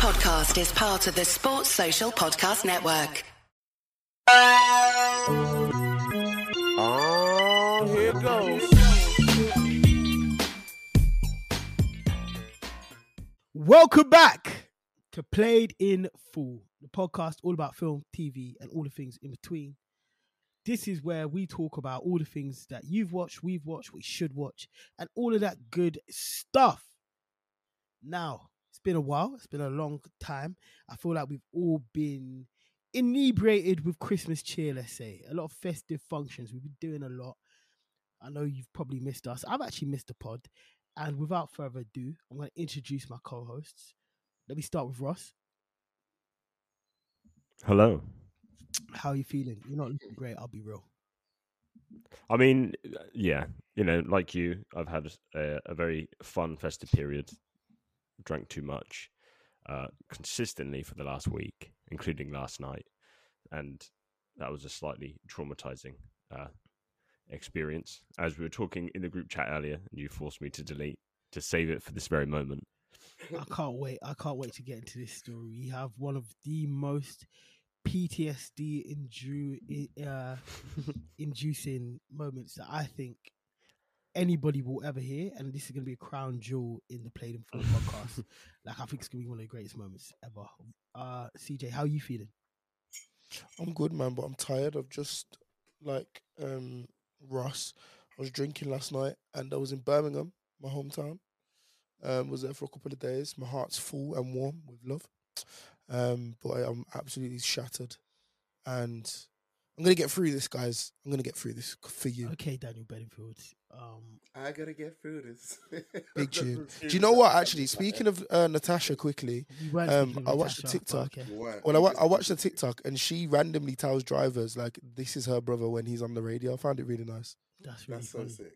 podcast is part of the Sports Social Podcast Network. Oh, here goes. Welcome back to Played in Full, the podcast all about film, TV, and all the things in between. This is where we talk about all the things that you've watched, we've watched, we should watch, and all of that good stuff. Now, it's been a while, it's been a long time. I feel like we've all been inebriated with Christmas cheer, let's say. A lot of festive functions. We've been doing a lot. I know you've probably missed us. I've actually missed the pod. And without further ado, I'm going to introduce my co hosts. Let me start with Ross. Hello. How are you feeling? You're not looking great, I'll be real. I mean, yeah, you know, like you, I've had a, a very fun festive period. Drank too much uh, consistently for the last week, including last night, and that was a slightly traumatizing uh, experience. As we were talking in the group chat earlier, and you forced me to delete to save it for this very moment. I can't wait. I can't wait to get into this story. We have one of the most PTSD inju- uh, inducing moments that I think anybody will ever hear, and this is going to be a crown jewel in the Played in Full podcast. Like I think it's going to be one of the greatest moments ever. Uh, CJ, how are you feeling? I'm good, man, but I'm tired of just like um Ross. I was drinking last night and I was in Birmingham, my hometown. Um, was there for a couple of days. My heart's full and warm with love. Um, but I, I'm absolutely shattered. And I'm gonna get through this, guys. I'm gonna get through this for you. Okay, Daniel Bedingfield. Um, I gotta get through this. Big tune. Do you know what? Actually, speaking of uh, Natasha, quickly, Um, I watched the Natasha, but TikTok. okay. Well, I, wa- I watched the TikTok and she randomly tells drivers like this is her brother when he's on the radio. I found it really nice. That's really That's so sick.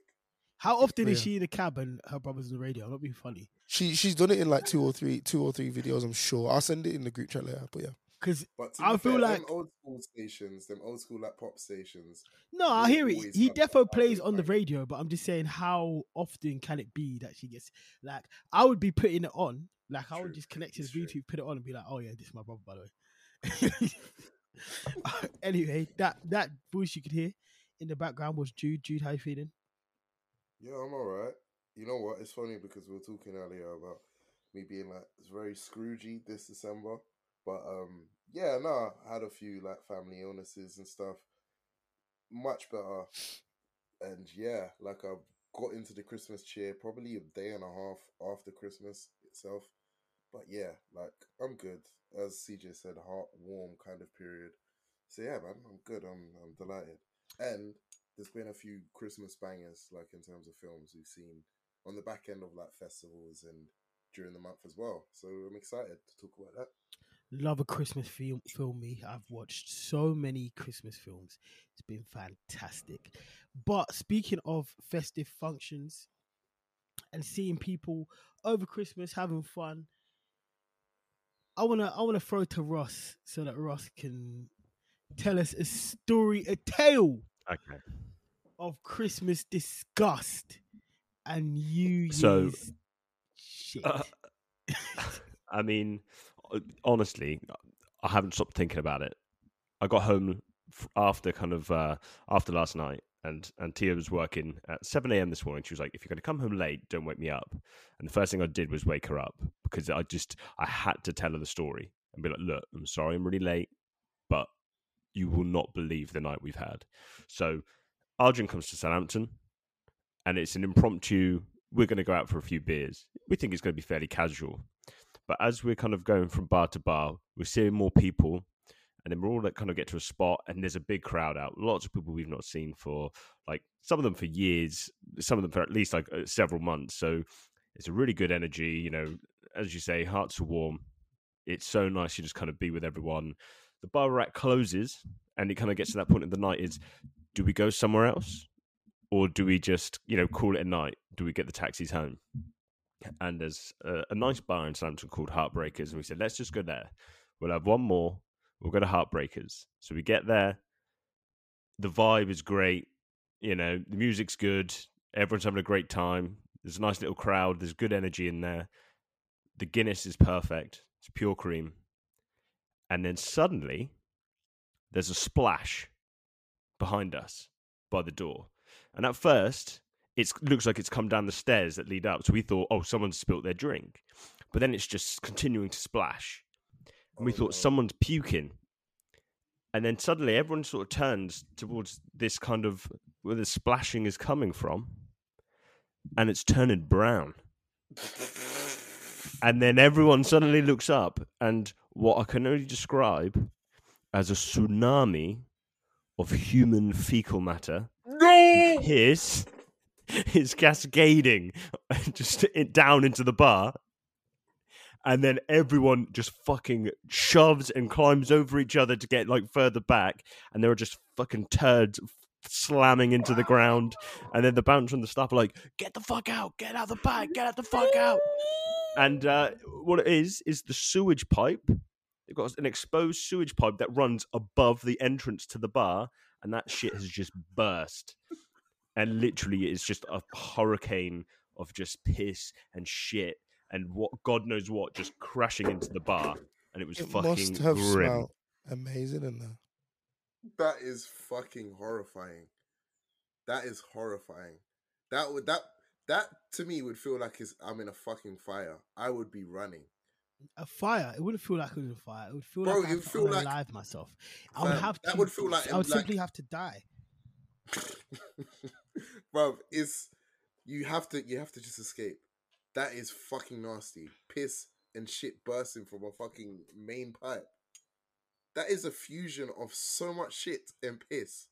How often is she in the cab and her brother's on the radio? That'd be funny. She she's done it in like two or three two or three videos. I'm sure. I'll send it in the group chat later. But yeah, Because I feel fair, like- them old school stations, them old school like pop stations. no, I hear it. He defo plays on the radio, but I'm just saying, how often can it be that she gets like? I would be putting it on. Like I would just connect his It's true. Put it on, and be like, "Oh yeah, this is my brother, by the way." anyway, that that voice you could hear in the background was Jude. Jude, how you feeling? Yeah, I'm alright. You know what? It's funny because we were talking earlier about me being like it's very Scroogey this December. But um yeah, no, I had a few like family illnesses and stuff. Much better. And yeah, like I've got into the Christmas cheer probably a day and a half after Christmas itself. But yeah, like I'm good. As CJ said, heart warm kind of period. So yeah, man, I'm good. I'm I'm delighted. And there's been a few Christmas bangers, like in terms of films we've seen on the back end of like festivals and during the month as well. So I'm excited to talk about that. Love a Christmas film. Film me. I've watched so many Christmas films. It's been fantastic. But speaking of festive functions and seeing people over Christmas having fun, I wanna I wanna throw to Ross so that Ross can tell us a story, a tale Okay. of Christmas disgust and you. So- shit. Uh, I mean, uh, honestly, I haven't stopped thinking about it. I got home after kind of uh, after last night, and and Tia was working at seven a.m. this morning. She was like, "If you're going to come home late, don't wake me up." And the first thing I did was wake her up because I just I had to tell her the story and be like, "Look, I'm sorry, I'm really late, but you will not believe the night we've had." So Arjun comes to Southampton, and it's an impromptu. We're going to go out for a few beers. We think it's going to be fairly casual. But as we're kind of going from bar to bar, we're seeing more people, and then we're all like kind of get to a spot, and there's a big crowd out. Lots of people we've not seen for like some of them for years, some of them for at least like uh, several months. So it's a really good energy. You know, as you say, hearts are warm. It's so nice to just kind of be with everyone. The bar we're closes, and it kind of gets to that point in the night: is do we go somewhere else, or do we just you know call it a night? Do we get the taxis home? And there's a, a hmm. nice bar in Southampton called Heartbreakers, and we said let's just go there. We'll have one more. We'll go to Heartbreakers. So we get there. The vibe is great. You know, the music's good. Everyone's having a great time. There's a nice little crowd. There's good energy in there. The Guinness is perfect. It's pure cream. And then suddenly, there's a splash behind us by the door. And at first, it looks like it's come down the stairs that lead up. So we thought, oh, someone's spilt their drink. But then it's just continuing to splash. And we Oh, thought no. someone's puking. And then suddenly everyone sort of turns towards this kind of where the splashing is coming from. And it's turning brown. And then everyone suddenly looks up, and what I can only describe as a tsunami of human fecal matter No! is is cascading just down into the bar. And then everyone just fucking shoves and climbs over each other to get like further back, and there are just fucking turds slamming into the ground. And then the bouncer and the staff are like, "Get the fuck out! Get out the back! Get out the fuck out!" And uh, what it is is the sewage pipe. They've got an exposed sewage pipe that runs above the entrance to the bar, and that shit has just burst. And literally, it's just a hurricane of just piss and shit and what God knows what just crashing into the bar, and it was It fucking must have grim. smelled amazing in there. That is fucking horrifying. That is horrifying. That would that that to me would feel like it's, I'm in a fucking fire. I would be running. A fire. It wouldn't feel like it was a fire. It would feel Bro, like I it have would feel like- unalive myself. I would have that to. would feel like- I would like- simply have to die. Bro, it's you have to you have to just escape. That is fucking nasty. Piss and shit bursting from a fucking main pipe. That is a fusion of so much shit and piss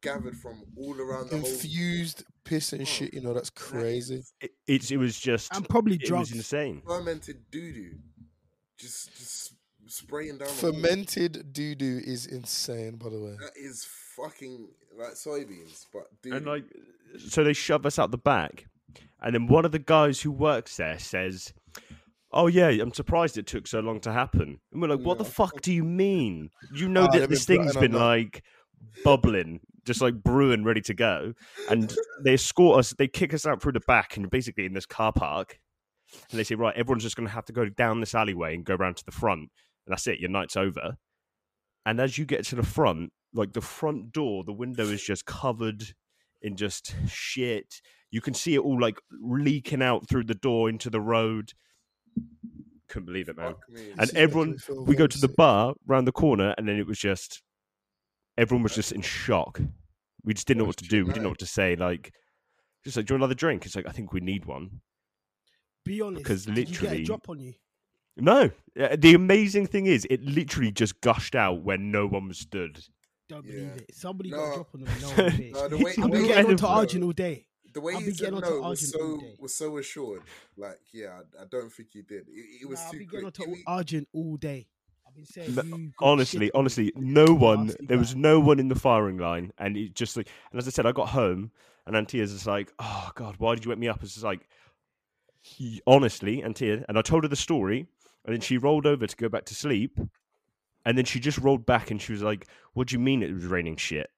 gathered from all around the whole. Infused piss and Oh, shit, you know, that's crazy. is It, it's it was just I'm probably it drunk. was insane. fermented doo doo, just just spraying down. Fermented doo doo is insane, by the way. That is fucking like soybeans, but doo And like, so they shove us out the back, and then one of the guys who works there says, "Oh yeah, I'm surprised it took so long to happen." And we're like, "What the fuck do you mean? You know Ah, that this been thing's been like bubbling." Just like brewing, ready to go, and they escort us. They kick us out through the back, and basically in this car park. And they say, "Right, everyone's just going to have to go down this alleyway and go around to the front, and that's it. Your night's over." And as you get to the front, like the front door, the window is just covered in just shit. You can see it all like leaking out through the door into the road. Couldn't believe it, man. me. And This is making everyone, we go to the bar round the corner, and then it was just everyone was just in shock. We just didn't know What to do. We didn't know what to say. Like, just like, do you want another drink? It's like, I think we need one. Be honest. Because did you get literally- a drop on you? No, Uh, the amazing thing is, it literally just gushed out when no one was stood. Don't Yeah. believe it. Somebody got No. a drop on them. No one. No, the way, the I've way been getting said on to no- Arjun all day. The way I've he said getting no onto was so day. was so assured. Like, yeah, I, I don't think he did. It, it was Nah, I've too been quick. getting on It- to Arjun all day. I've been saying No, honestly, shit on you. honestly, no one. There was no one in the firing line, and it just like. And as I said, I got home, and Antia's just like, "Oh God, why did you wake me up?" It's just like, y- honestly, Antia, and I told her the story, and then she rolled over to go back to sleep, and then she just rolled back, and she was like, "What do you mean it was raining shit?"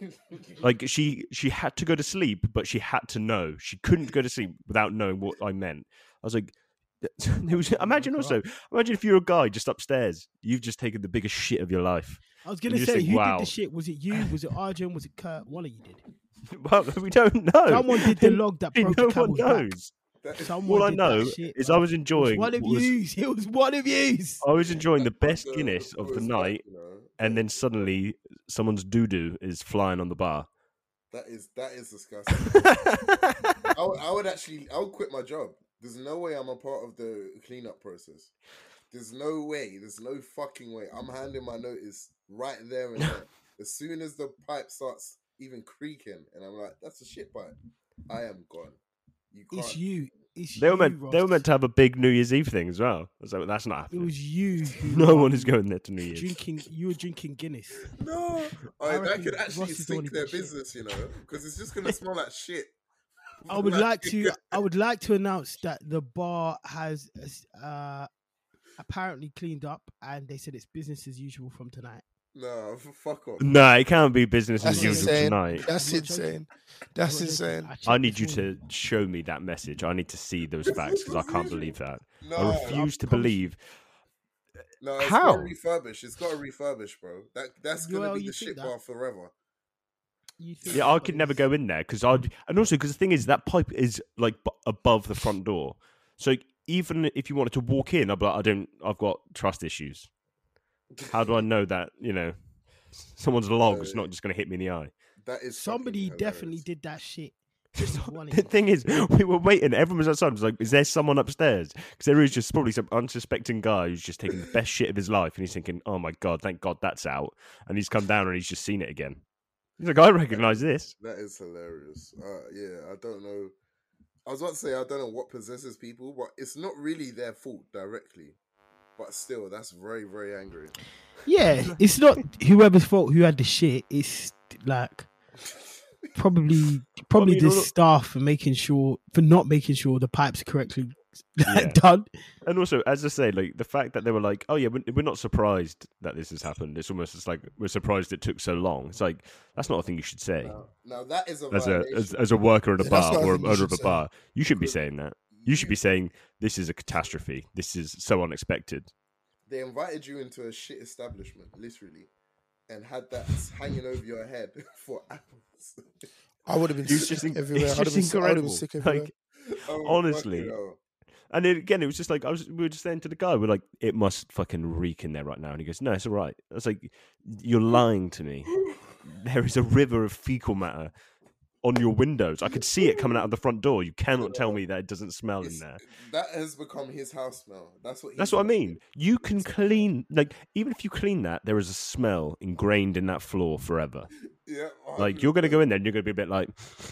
like she she had to go to sleep, but she had to know she couldn't go to sleep without knowing what I meant. I was like. It was, oh imagine also, imagine if you're a guy just upstairs, you've just taken the biggest shit of your life. I was gonna say think, who wow. did the shit? Was it you? Was it Arjun? Was it Kurt? One of you did. Well, we don't know. Someone did the log that broke no the one camel's back. That- All I know shit, is. I was It was enjoying. one of was- yous. It was one of yous. I was enjoying the best Guinness of the night, like, you know, and then suddenly someone's doo doo is flying on the bar. that is that is disgusting. I would, I would actually I would quit my job. There's no way I'm a part of the cleanup process. There's no way. There's no fucking way. I'm handing my notice right there and then. as soon as the pipe starts even creaking, and I'm like, "That's a shit pipe." I am gone. You can't. It's you. It's they were you, meant. They were meant to have a big New Year's Eve thing as well. I was like, that's not happening. It was you. No one is going there to New Year's. drinking. You were drinking Guinness. No, I I, that could actually Ross is the one sink their did shit. business, you know, because it's just gonna smell like shit. I would like to. I would like to announce that the bar has uh, apparently cleaned up, and they said it's business as usual from tonight. No, fuck off. No, it can't be business as usual insane. tonight. That's I'm not joking. insane. That's I'm not joking. insane. I need you to show me that message. I need to see those facts because I can't believe that. No, I refuse to promise you. believe. No, it's How? got to refurbish. It's got to refurbish, bro. That that's gonna Well, be the shit that? bar forever. You Yeah, I that could never go in there because I'd, and also because the thing is that pipe is like b- above the front door, so even if you wanted to walk in, I'd be like, I don't, I've got trust issues. How do I know that you know someone's log is not just going to hit me in the eye? That is Somebody definitely did that shit. The thing is, we were waiting. Everyone was outside. It was like, is there someone upstairs? Because there is just probably some unsuspecting guy who's just taking the best shit of his life, and he's thinking, "Oh my god, thank God that's out." And he's come down and he's just seen it again. He's like, "I recognise this." That is hilarious. Uh, yeah, I don't know. I was about to say I don't know what possesses people, but it's not really their fault directly. But still, that's very, very angry. Yeah, it's not whoever's fault who had the shit. It's like probably probably mean, the all staff for making sure for not making sure the pipes correctly Yeah. done. And also, as I say, like the fact that they were like, "Oh yeah, we're, we're not surprised that this has happened." It's almost it's like we're surprised it took so long. It's like that's not a thing you should say Now, now that is a as a as, as a worker at a Yeah, bar or thing owner of a say. bar. You shouldn't be saying that. You should be saying this is a catastrophe. This is so unexpected. They invited you into a shit establishment, literally, and had that hanging over your head for hours. I would have been It sick just everywhere. it's I'd have just been, I would have been incredible. sick everywhere. Like, Oh, Honestly. And then again, it was just like I was. We were just saying to the guy, we're like, "It must fucking reek in there right now." And he goes, "No, it's all right." I was like, "You're lying to me. There is a river of fecal matter on your windows. I could see it coming out of the front door. You cannot tell me that it doesn't smell in there." That has become his house smell. That's what. That's what I got. mean. You can clean, like, even if you clean that, there is a smell ingrained in that floor forever. Yeah. Oh, like, you're going to go in there and you're going to be a bit like,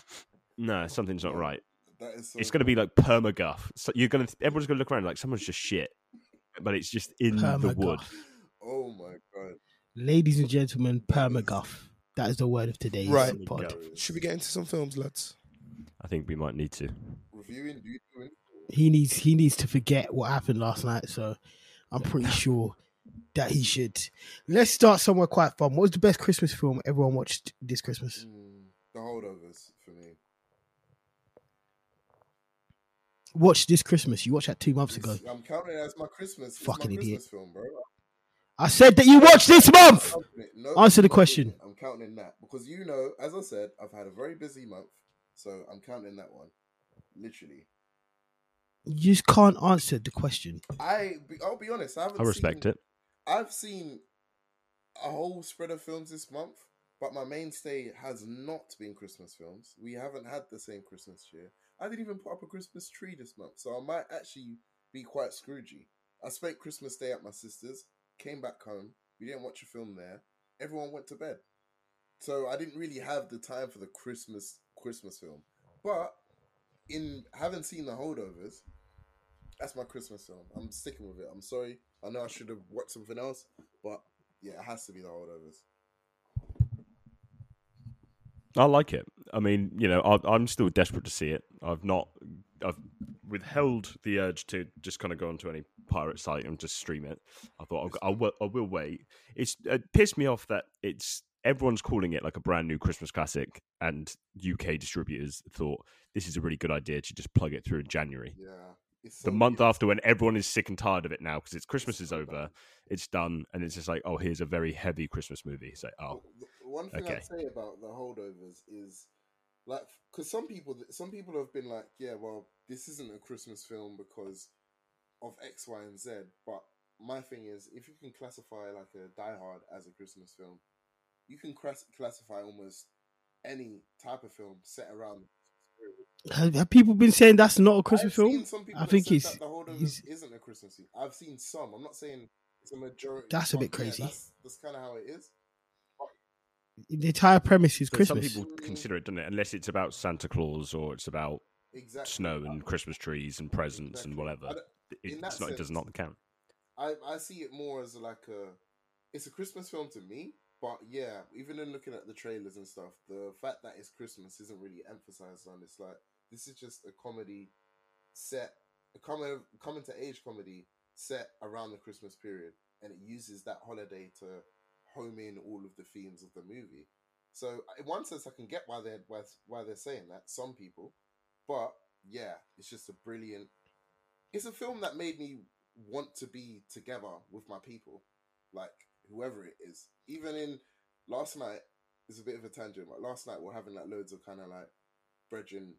"No, something's not right." That is so It's going to be like permaguff. So you're going to, everyone's going to look around like someone's just shit, but it's just in the wood. Oh my god. Ladies and gentlemen, permaguff. That is the word of today's Right. pod. Should we get into some films, lads? I think we might need to. Reviewing, do you doing? He needs he needs to forget what happened last night. So I'm pretty sure that he should. Let's start somewhere quite fun. What was the best Christmas film everyone watched this Christmas? Mm, the holdovers for me. Watched this Christmas. You watched that two months ago. I'm counting it as my Christmas. It's Fucking my idiot. Christmas film, bro. I said that you watched this month. I'm counting it. No, Answer the question. I'm counting that because you know, as I said, I've had a very busy month, so I'm counting that one. Literally, You just can't answer the question. I I'll be honest. I haven't. I respect seen, it. I've seen a whole spread of films this month, but my mainstay has not been Christmas films. We haven't had the same Christmas cheer. I didn't even put up a Christmas tree this month, so I might actually be quite scroogey. I spent Christmas Day at my sister's, came back home. We didn't watch a film there. Everyone went to bed, so I didn't really have the time for the Christmas Christmas film. But in having seen the holdovers, that's my Christmas film. I'm sticking with it. I'm sorry. I know I should have watched something else, but yeah, it has to be the holdovers. I like it. I mean, you know, I, I'm still desperate to see it. I've not, I've withheld the urge to just kind of go onto any pirate site and just stream it. I thought I'll, I'll, I will wait. It's it pissed me off that it's everyone's calling it like a brand new Christmas classic, and UK distributors thought this is a really good idea to just plug it through in January. Yeah, it's the month weird. after when everyone is sick and tired of it now because it's Christmas is over, bad. it's done, and it's just like, oh, here's a very heavy Christmas movie. So, oh, The- the One thing okay. I'd say about the holdovers is like because some people some people have been like, yeah, well, this isn't a Christmas film because of X, Y, and Z. But my thing is, if you can classify like a Die Hard as a Christmas film, you can class- classify almost any type of film set around. Have, have people been saying that's not a Christmas I've film? seen some people I think said it's- that the holdovers it's- isn't a Christmas film. I've seen some. I'm not saying it's a majority. That's a but bit yeah, crazy. that's that's kind of how it is. The entire premise is so Christmas. some people consider it, doesn't it? Unless it's about Santa Claus or it's about Exactly. snow and Christmas trees and presents and Exactly. whatever. I don't- It, in that it's not. It does not count. I, I see it more as like a it's a Christmas film to me, but yeah, even in looking at the trailers and stuff, the fact that it's Christmas isn't really emphasized on. It's like this is just a comedy set, a coming coming to age comedy set around the Christmas period, and it uses that holiday to home in all of the themes of the movie. So in one sense, I can get why they're why, why they're saying that. Some people, but yeah, it's just a brilliant. It's a film that made me want to be together with my people, like whoever it is. Even in last night, it's a bit of a tangent, but last night we're having like loads of kind of like brethren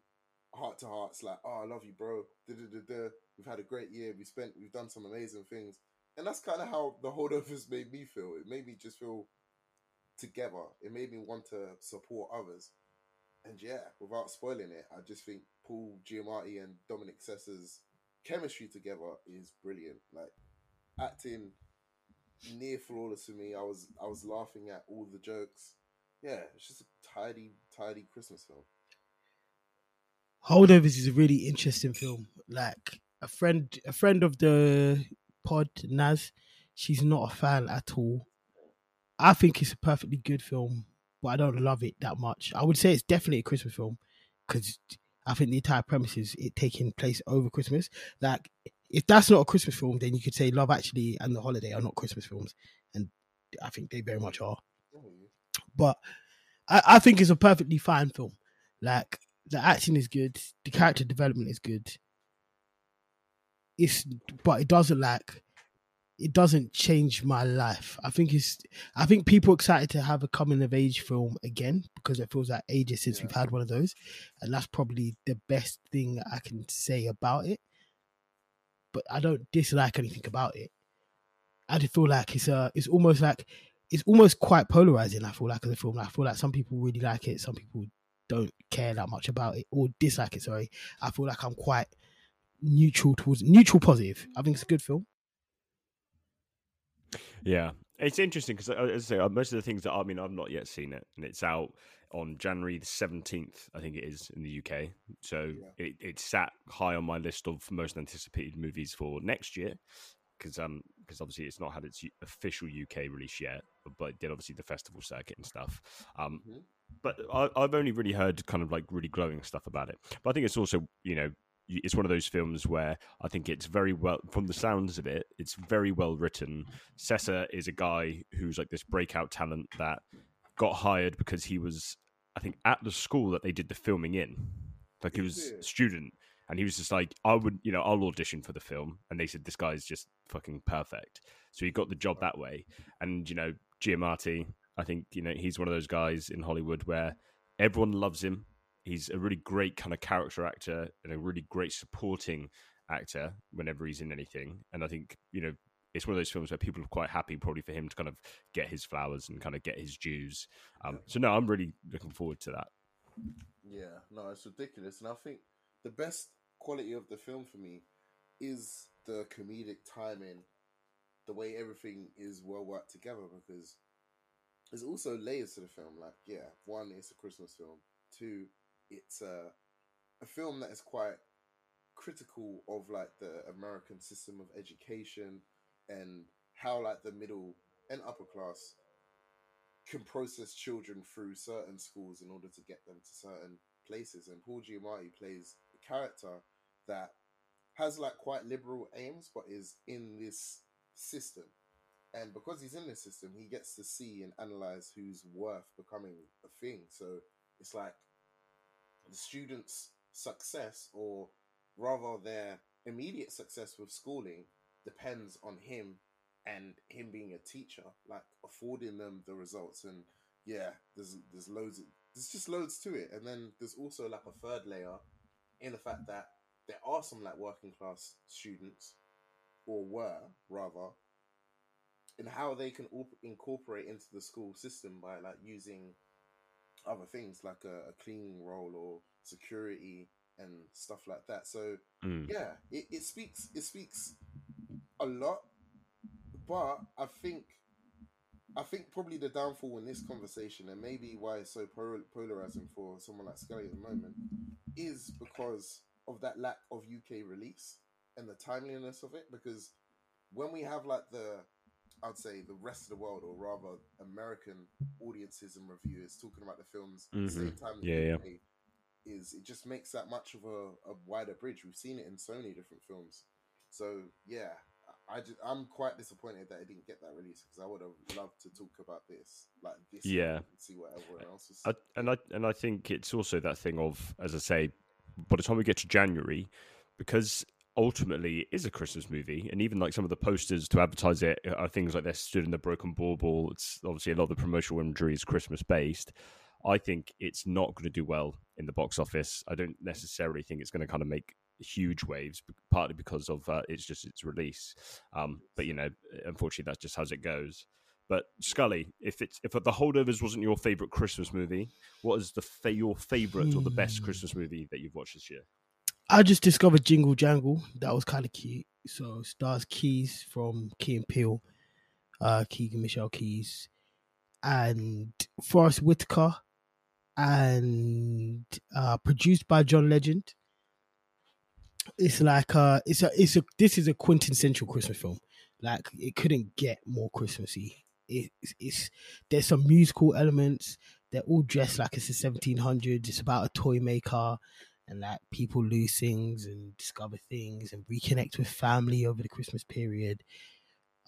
heart to hearts, like, oh, I love you, bro. Da-da-da-da. We've had a great year. We spent, we've done some amazing things. And that's kind of how the holdovers made me feel. It made me just feel together. It made me want to support others. And yeah, without spoiling it, I just think Paul Giamatti and Dominic Sessa's chemistry together is brilliant. Like acting near flawless to me. I was I was laughing at all the jokes. Yeah, it's just a tidy, tidy Christmas film. Holdovers is a really interesting film. Like a friend, a friend of the pod, Naz, she's not a fan at all. I think it's a perfectly good film, but I don't love it that much. I would say it's definitely a Christmas film because I think the entire premise is it taking place over Christmas. Like, if that's not a Christmas film, then you could say Love Actually and The Holiday are not Christmas films, and I think they very much are. But I, I think it's a perfectly fine film. Like the acting is good, the character development is good. It's but it doesn't like it doesn't change my life. I think it's I think people are excited to have a coming of age film again because it feels like ages since Yeah. we've had one of those. And that's probably the best thing I can say about it. But I don't dislike anything about it. I just feel like it's uh it's almost like it's almost quite polarizing, I feel like as a film. I feel like some people really like it, some people don't care that much about it or dislike it, sorry. I feel like I'm quite neutral towards neutral positive. I think it's a good film. Yeah, it's interesting because, as I say, uh, most of the things that I mean, I've not yet seen it, and it's out on January the seventeenth, I think it is in the UK. So Yeah. it, it sat high on my list of most anticipated movies for next year, because um because obviously it's not had its official UK release yet, but, it did obviously the festival circuit and stuff. Um, Mhm. but I, I've only really heard kind of like really glowing stuff about it. But I think it's also you know it's one of those films where I think it's very well from the sounds of it. It's very well written. Sessa is a guy who's like this breakout talent that got hired because he was I think at the school that they did the filming in. Like he was a student and he was just like I would you know I'll audition for the film and they said this guy's just fucking perfect. So he got the job that way. And you know Giamatti, I think you know he's one of those guys in Hollywood where everyone loves him. He's a really great kind of character actor and a really great supporting actor whenever he's in anything. And I think you know it's one of those films where people are quite happy probably for him to kind of get his flowers and kind of get his dues. Um, so no, I'm really looking forward to that. Yeah, no, it's ridiculous. And I think the best quality of the film for me is the comedic timing, the way everything is well worked together because there's also layers to the film. Like, yeah, one, it's a Christmas film. Two, it's a, a film that is quite critical of like the American system of education and how like the middle and upper class can process children through certain schools in order to get them to certain places. And Paul Giamatti plays a character that has like quite liberal aims, but is in this system. And because he's in this system, he gets to see and analyze who's worth becoming a thing. So it's like the students' success, or rather their immediate success with schooling, depends on him and him being a teacher, like affording them the results. And yeah, there's there's loads. Of, there's just loads to it. And then there's also like a third layer in the fact that there are some like working class students, or were rather, and how they can all incorporate into the school system by like using other things like a, a cleaning role or security and stuff like that. So Mm. yeah, it, it speaks it speaks a lot, but I think I think probably the downfall in this conversation and maybe why it's so polarizing for someone like Scully at the moment is because of that lack of UK release and the timeliness of it. Because when we have like the I'd say the rest of the world, or rather American audiences and reviewers talking about the films at the same Mhm. time, Yeah, yeah. Is it just makes that much of a, a wider bridge. We've seen it in so many different films. So yeah, I just, I'm quite disappointed that it didn't get that release because I would have loved to talk about this like this. Yeah. and see what everyone else was. I, and I and I think it's also that thing of, as I say, by the time we get to January, because ultimately is a Christmas movie, and even like some of the posters to advertise it are things like they're stood in the broken bauble. It's obviously a lot of the promotional imagery is Christmas based. I think it's not going to do well in the box office. I don't necessarily think it's going to kind of make huge waves, partly because of uh, it's just its release. Um, but you know, unfortunately, that's just how it goes. But Scully, if it's if the holdovers wasn't your favorite Christmas movie, what is the fa- your favorite or the best Hmm. Christmas movie that you've watched this year? I just discovered Jingle Jangle. That was kind of cute. So stars Keys from Key and Peele, uh, Keegan Michael Keys, and Forest Whitaker, and uh, produced by John Legend. It's like uh, it's a it's a this is a quintessential Christmas film. Like it couldn't get more Christmassy. It, it's, it's there's some musical elements. They're all dressed like it's the 1700s. It's about a toy maker and like people lose things and discover things and reconnect with family over the Christmas period.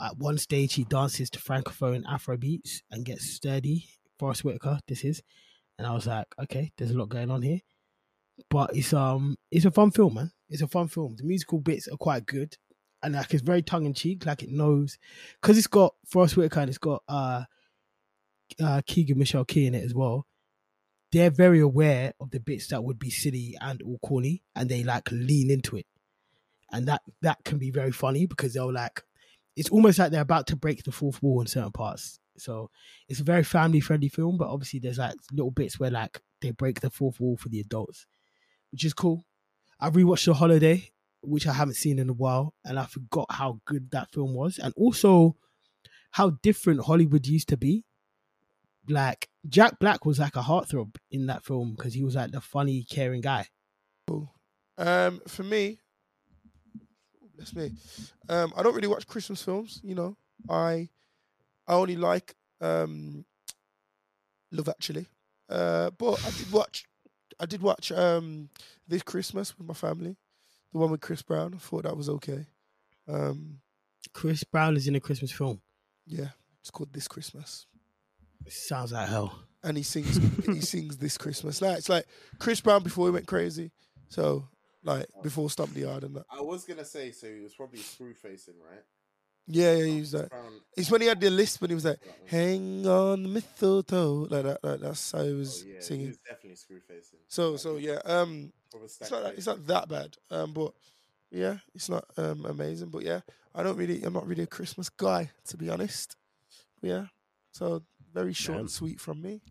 At one stage, he dances to francophone Afro beats and gets sturdy. Forest Whitaker, this is, and I was like, okay, there's a lot going on here, but it's um, it's a fun film, man. It's a fun film. The musical bits are quite good, and like it's very tongue in cheek, like it knows, because it's got Forest Whitaker and it's got uh, uh, Keegan Michael Key in it as well they're very aware of the bits that would be silly and or corny and they like lean into it. And that that can be very funny because they'll like it's almost like they're about to break the fourth wall in certain parts. So it's a very family friendly film but obviously there's like little bits where like they break the fourth wall for the adults which is cool. I rewatched the holiday which i haven't seen in a while and i forgot how good that film was and also how different hollywood used to be like Jack Black was like a heartthrob in that film because he was like the funny, caring guy. Um, for me, bless me. Um, I don't really watch Christmas films. You know, I I only like um, Love Actually. Uh, but I did watch. I did watch um this Christmas with my family, the one with Chris Brown. I thought that was okay. Um, Chris Brown is in a Christmas film. yeah, it's called This Christmas. Sounds like hell. and he sings he sings this Christmas. Like it's like Chris Brown before he went crazy. So like before Stomp the Yard and that. I was gonna say, so he was probably screw facing, right? Yeah, yeah, he was like Brown, it's when he had the list when he was like. Hang on the mistletoe like that, like that's how he was Oh, yeah, he singing. was definitely screw facing. So so yeah, um it's not that, it's not that bad. Um but yeah, it's not um amazing. But yeah, I don't really I'm not really a Christmas guy, to be honest. Yeah. So very short Damn. and sweet from me.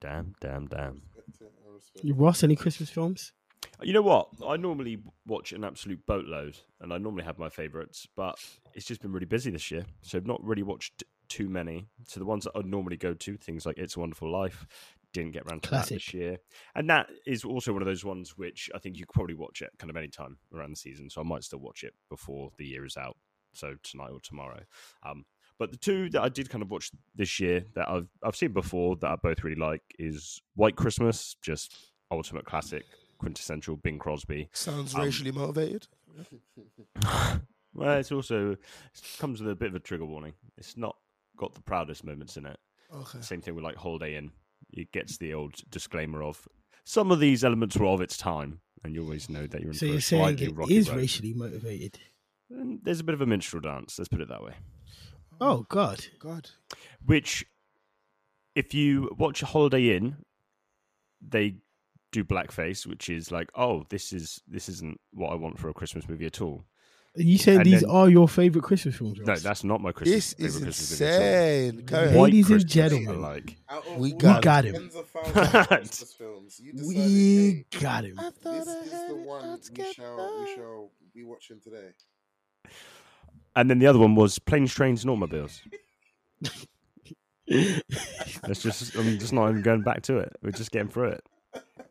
Damn, damn, damn. Respect it, I respect You it. Ross, any Christmas films? You know what? I normally watch an absolute boatload, and I normally have my favourites, but it's just been really busy this year, so I've not really watched too many. So the ones that I normally go to, things like "It's a Wonderful Life," didn't get around to that this year, and that is also one of those ones which I think you could probably watch it kind of any time around the season. So I might still watch it before the year is out, so tonight or tomorrow. Um, but the two that I did kind of watch this year that I've I've seen before that I both really like is White Christmas, just ultimate classic, quintessential Bing Crosby. Sounds Um, racially motivated. Well, it's also it comes with a bit of a trigger warning. It's not got the proudest moments in it. Okay. Same thing with like Holiday Inn. It gets the old disclaimer of some of these elements were of its time, and you always know that you're in So for you're a saying rocky is road. racially motivated? And there's a bit of a minstrel dance. Let's put it that way. Oh, oh God! God. Which, if you watch a Holiday Inn, they do blackface, which is like, oh, this is this isn't what I want for a Christmas movie at all. Are you saying And these then- are your favorite Christmas films? No, that's not my Christmas. This is favorite Christmas movie insane. Carry on. Wait. White Ladies and Christmas, I gentlemen. like. Out of We got him. tens of thousands films, we hey, got him. This is the one we shall we shall be watching today. And then the other one was planes, trains, and automobiles. Let's just, I'm just not even going back to it. We're just getting through it.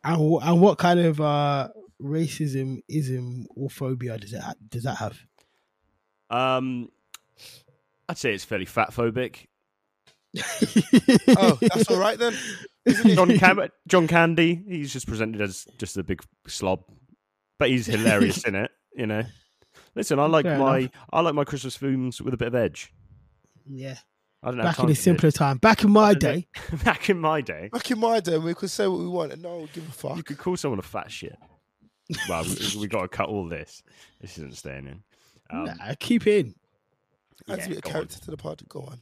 And, wh- and what kind of uh, racism, ism, or phobia does it ha- does that have? Um, I'd say it's fairly fat phobic. Oh, that's all right then. Isn't? John, Cam- John Candy, he's just presented as just a big slob, but he's hilarious in it. You know. Listen, I like Fair my enough. I like my Christmas films with a bit of edge. yeah, I don't have back time in a for simpler time. Back in my day, back in my day, Back in my day, we could say what we want and no one would give a fuck. you could call someone a fat shit. Well, we, we got to cut all this. This isn't staying in. Um, nah, keep in. Adds yeah, a bit of go on. character to the pod. Go on.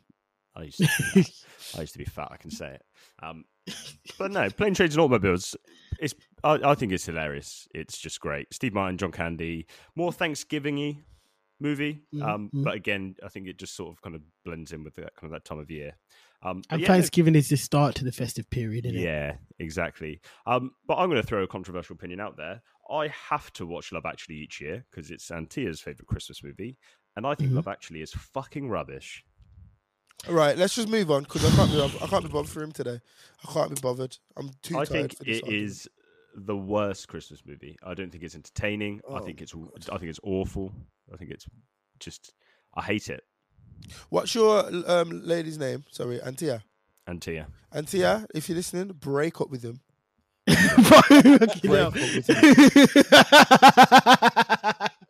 I used, to be fat. I used to be fat. I can say it. Um, but no, plane trains and automobiles. It's. I, I think it's hilarious. It's just great. Steve Martin, John Candy, more Thanksgiving-y movie. Mhm, Um, mhm. but again, I think it just sort of kind of blends in with that kind of that time of year. Um, And yeah, Thanksgiving is the start to the festive period, isn't it? yeah, exactly. Um, but I'm going to throw a controversial opinion out there. I have to watch Love Actually each year because it's Antia's favorite Christmas movie, and I think Mhm. Love Actually is fucking rubbish. All right, let's just move on because I can't be. I can't be bothered for him today. I can't be bothered. I'm too I tired think for this. it argument. is the worst Christmas movie. I don't think it's entertaining. I Oh think it's my I think it's awful. I think it's just I hate it. What's your um lady's name? Sorry, Antia. Antia. Antia, if you're listening, break up with him. Fucking hell. Break up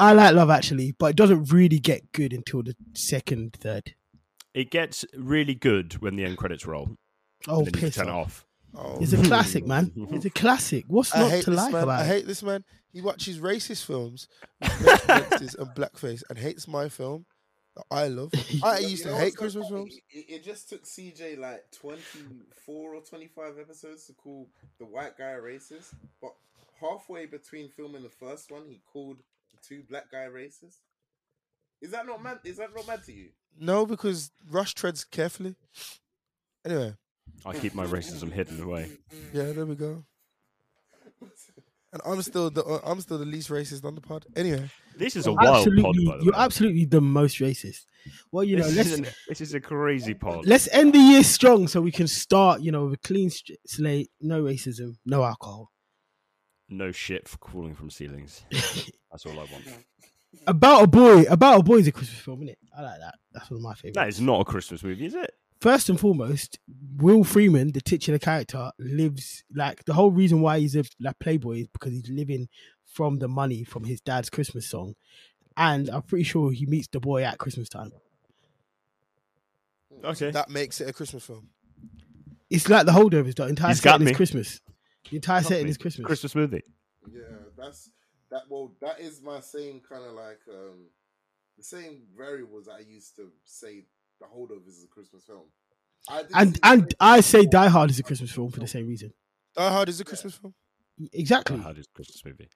I like Love Actually, but it doesn't really get good until the second, third. It gets really good when the end credits roll. Oh, and then you piss turn off. off. Oh, It's a classic, man. It's a classic. What's I not hate to like man. about I it? hate this man. He watches racist films with racial references and blackface and hates my film that I love. I used know to hate Christmas funny? films. It, it just took CJ like 24 or 25 episodes to call the white guy racist, but halfway between filming the first one, he called the two black guy racist. Is that not mad? Is that not mad to you? No, because Rush treads carefully. Anyway, I keep my racism hidden away. yeah, there we go. And I'm still the uh, I'm still the least racist on the pod. Anyway, This is a wild pod, absolutely, by the you're way. absolutely the most racist. Well, you know, this, let's is an- this is a crazy pod. let's end the year strong so we can start, you know, with a clean slate, no racism, no alcohol. No shit for falling from ceilings. That's all I want. About a boy, about a boy is a Christmas film, isn't it? I like that. That's one of my favorites. That is not a Christmas movie, is it? First and foremost, Will Freeman, the titular character, lives like the whole reason why he's a like playboy is because he's living from the money from his dad's Christmas song, and I'm pretty sure he meets the boy at Christmas time. Okay. that makes it a Christmas film. It's like the holdovers. The entire He's got setting me. is Christmas. The entire Got setting me. is Christmas. Christmas movie. Yeah, that's that. Well, that is my same kind of like um the same variables I used to say. The holdovers is a Christmas film. I And and I say film. Die Hard is a Christmas film for the same reason. Die Hard is a Christmas film. Exactly. How does Christmas movie?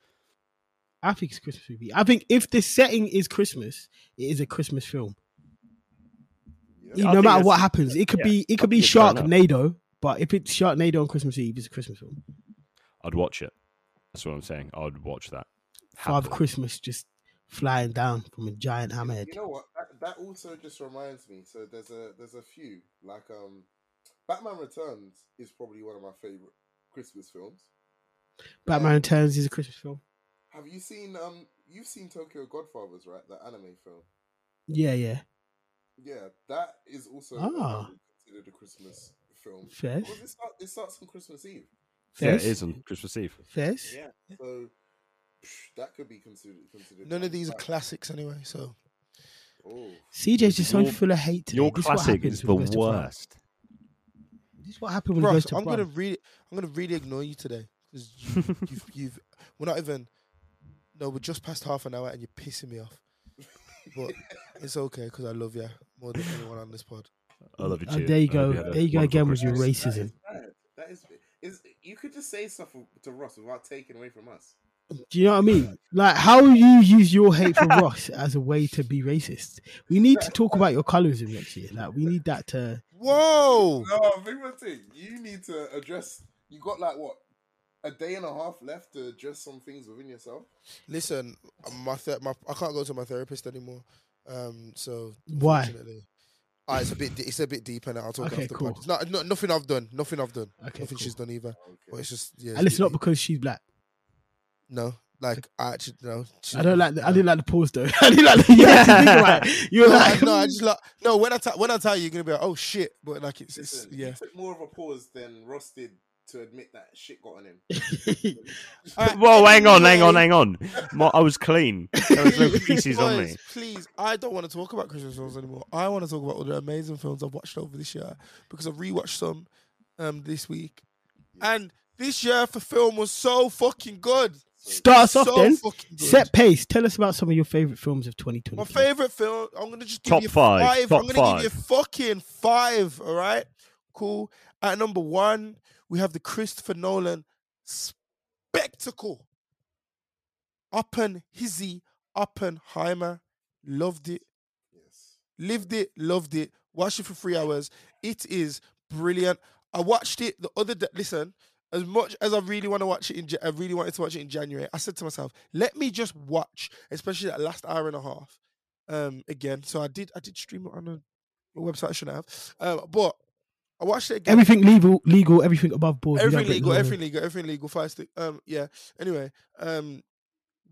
I think it's a Christmas movie. I think if the setting is Christmas, it is a Christmas film. Yeah. No matter what happens, it could yeah, be it could be think it's fair enough. Sharknado, but if it's Sharknado on Christmas Eve, it's a Christmas film. I'd watch it. That's what I'm saying. I'd watch that. Father Happily. Christmas just flying down from a giant hammerhead. You know what? That, that also just reminds me. So there's a there's a few like um, Batman Returns is probably one of my favorite Christmas films. Batman Returns is a Christmas film. Have you seen um? You've seen Tokyo Godfathers, right? The anime film. Yeah, yeah. Yeah, that is also Ah. um, considered a Christmas film. Fair. Because it, start, it starts on Christmas Eve. Yeah, Fairs. it is on Christmas Eve. Fairs. Yeah. So psh, that could be considered considered. None of these are classics anyway. So Oh, CJ's just so full of hate today. Your This classic is the when he goes to France. worst. This is what happened when he goes to I'm gonna France. really, I'm gonna really ignore you today because you, you've, you've, we're not even. No, we're just past half an hour and you're pissing me off. But it's okay because I love you more than anyone on this pod. I love you Oh, too. there you go. had There you go wonderful again with your racism. is bad. That is is you could just say stuff to Ross without taking away from us. Do you know what I mean? Like how you use your hate for Ross as a way to be racist. We need to talk about your colorism next year. Like we need that to. Whoa! No, big one thing. You need to address. You got like what a day and a half left to address some things within yourself. Listen, my, ther- my I can't go to my therapist anymore. Um, so Why? Unfortunately- Ah, it's a bit. It's a bit deeper now. I'll talk Okay, after cool. pod. It's no, nothing I've done. Nothing I've done. Okay, nothing cool. she's done either. But it's just yeah. And it's a not because she's black. no. Like I actually no. I don't like. The, I didn't like the pause though. I didn't like. The, you had to think about it. You were No, like, no, I just like no. When I t- when I tell you, you're gonna be like, oh shit. But like it's, it's Listen, yeah. You took more of a pause than Ross did to admit that shit got on him. Alright, Whoa, hang on, hang on, hang on. My, I was clean. There was no feces on me. Please, I don't want to talk about Christmas films anymore. I want to talk about all the amazing films I've watched over this year because I've rewatched some um this week. And This year for film was so fucking good. Start us off so then. Set pace. Tell us about some of your favorite films of 2020. My favorite film. I'm gonna just give Top you five, five. top I'm gonna give you fucking five. All right, cool. At number one, we have the Christopher Nolan spectacle. Oppen Hizzy Oppenheimer. Loved it. Yes. Lived it. Loved it. Watched it for three hours. It is brilliant. I watched it the other day. Listen, as much as I really want to watch it in, I really wanted to watch it in January. I said to myself, let me just watch, especially that last hour and a half, um, again. So I did. I did stream it on a, a website I shouldn't have, um, but I watched it again. Everything legal, legal, everything above board. Everything legal, everything legal, everything legal. Fire stick. Um, yeah. Anyway, um,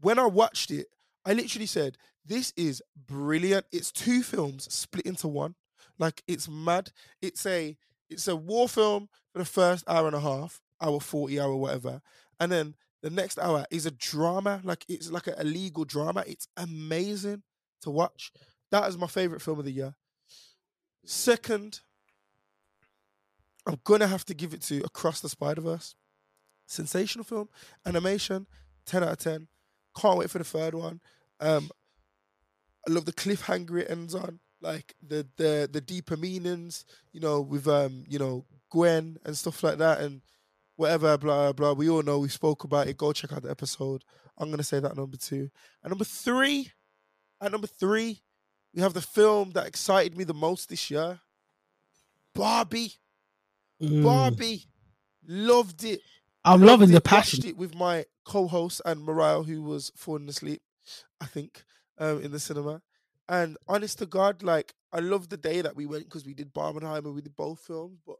when I watched it, I literally said, "This is brilliant." It's two films split into one. Like it's mad. It's a it's a war film for the first hour and a half, hour forty, hour whatever, and then the next hour is a drama. Like it's like a, a legal drama. It's amazing to watch. That is my favorite film of the year. Second, I'm gonna have to give it to Across the Spider Verse. Sensational film, animation, ten out of ten. Can't wait for the third one. Um, I love the cliffhanger it ends on, like the the the deeper meanings, you know, with um, you know, Gwen and stuff like that, and whatever, blah blah. We all know we spoke about it. Go check out the episode. I'm gonna say that number two. And number three, at number three, we have the film that excited me the most this year. Barbie. Mm. Barbie. Loved it. I'm Loved loving the passion. Watched it with my co-host and Mariah, who was falling asleep, I think, um, in the cinema. And honest to God, like I love the day that we went because we did Barbenheimer, we did both films. But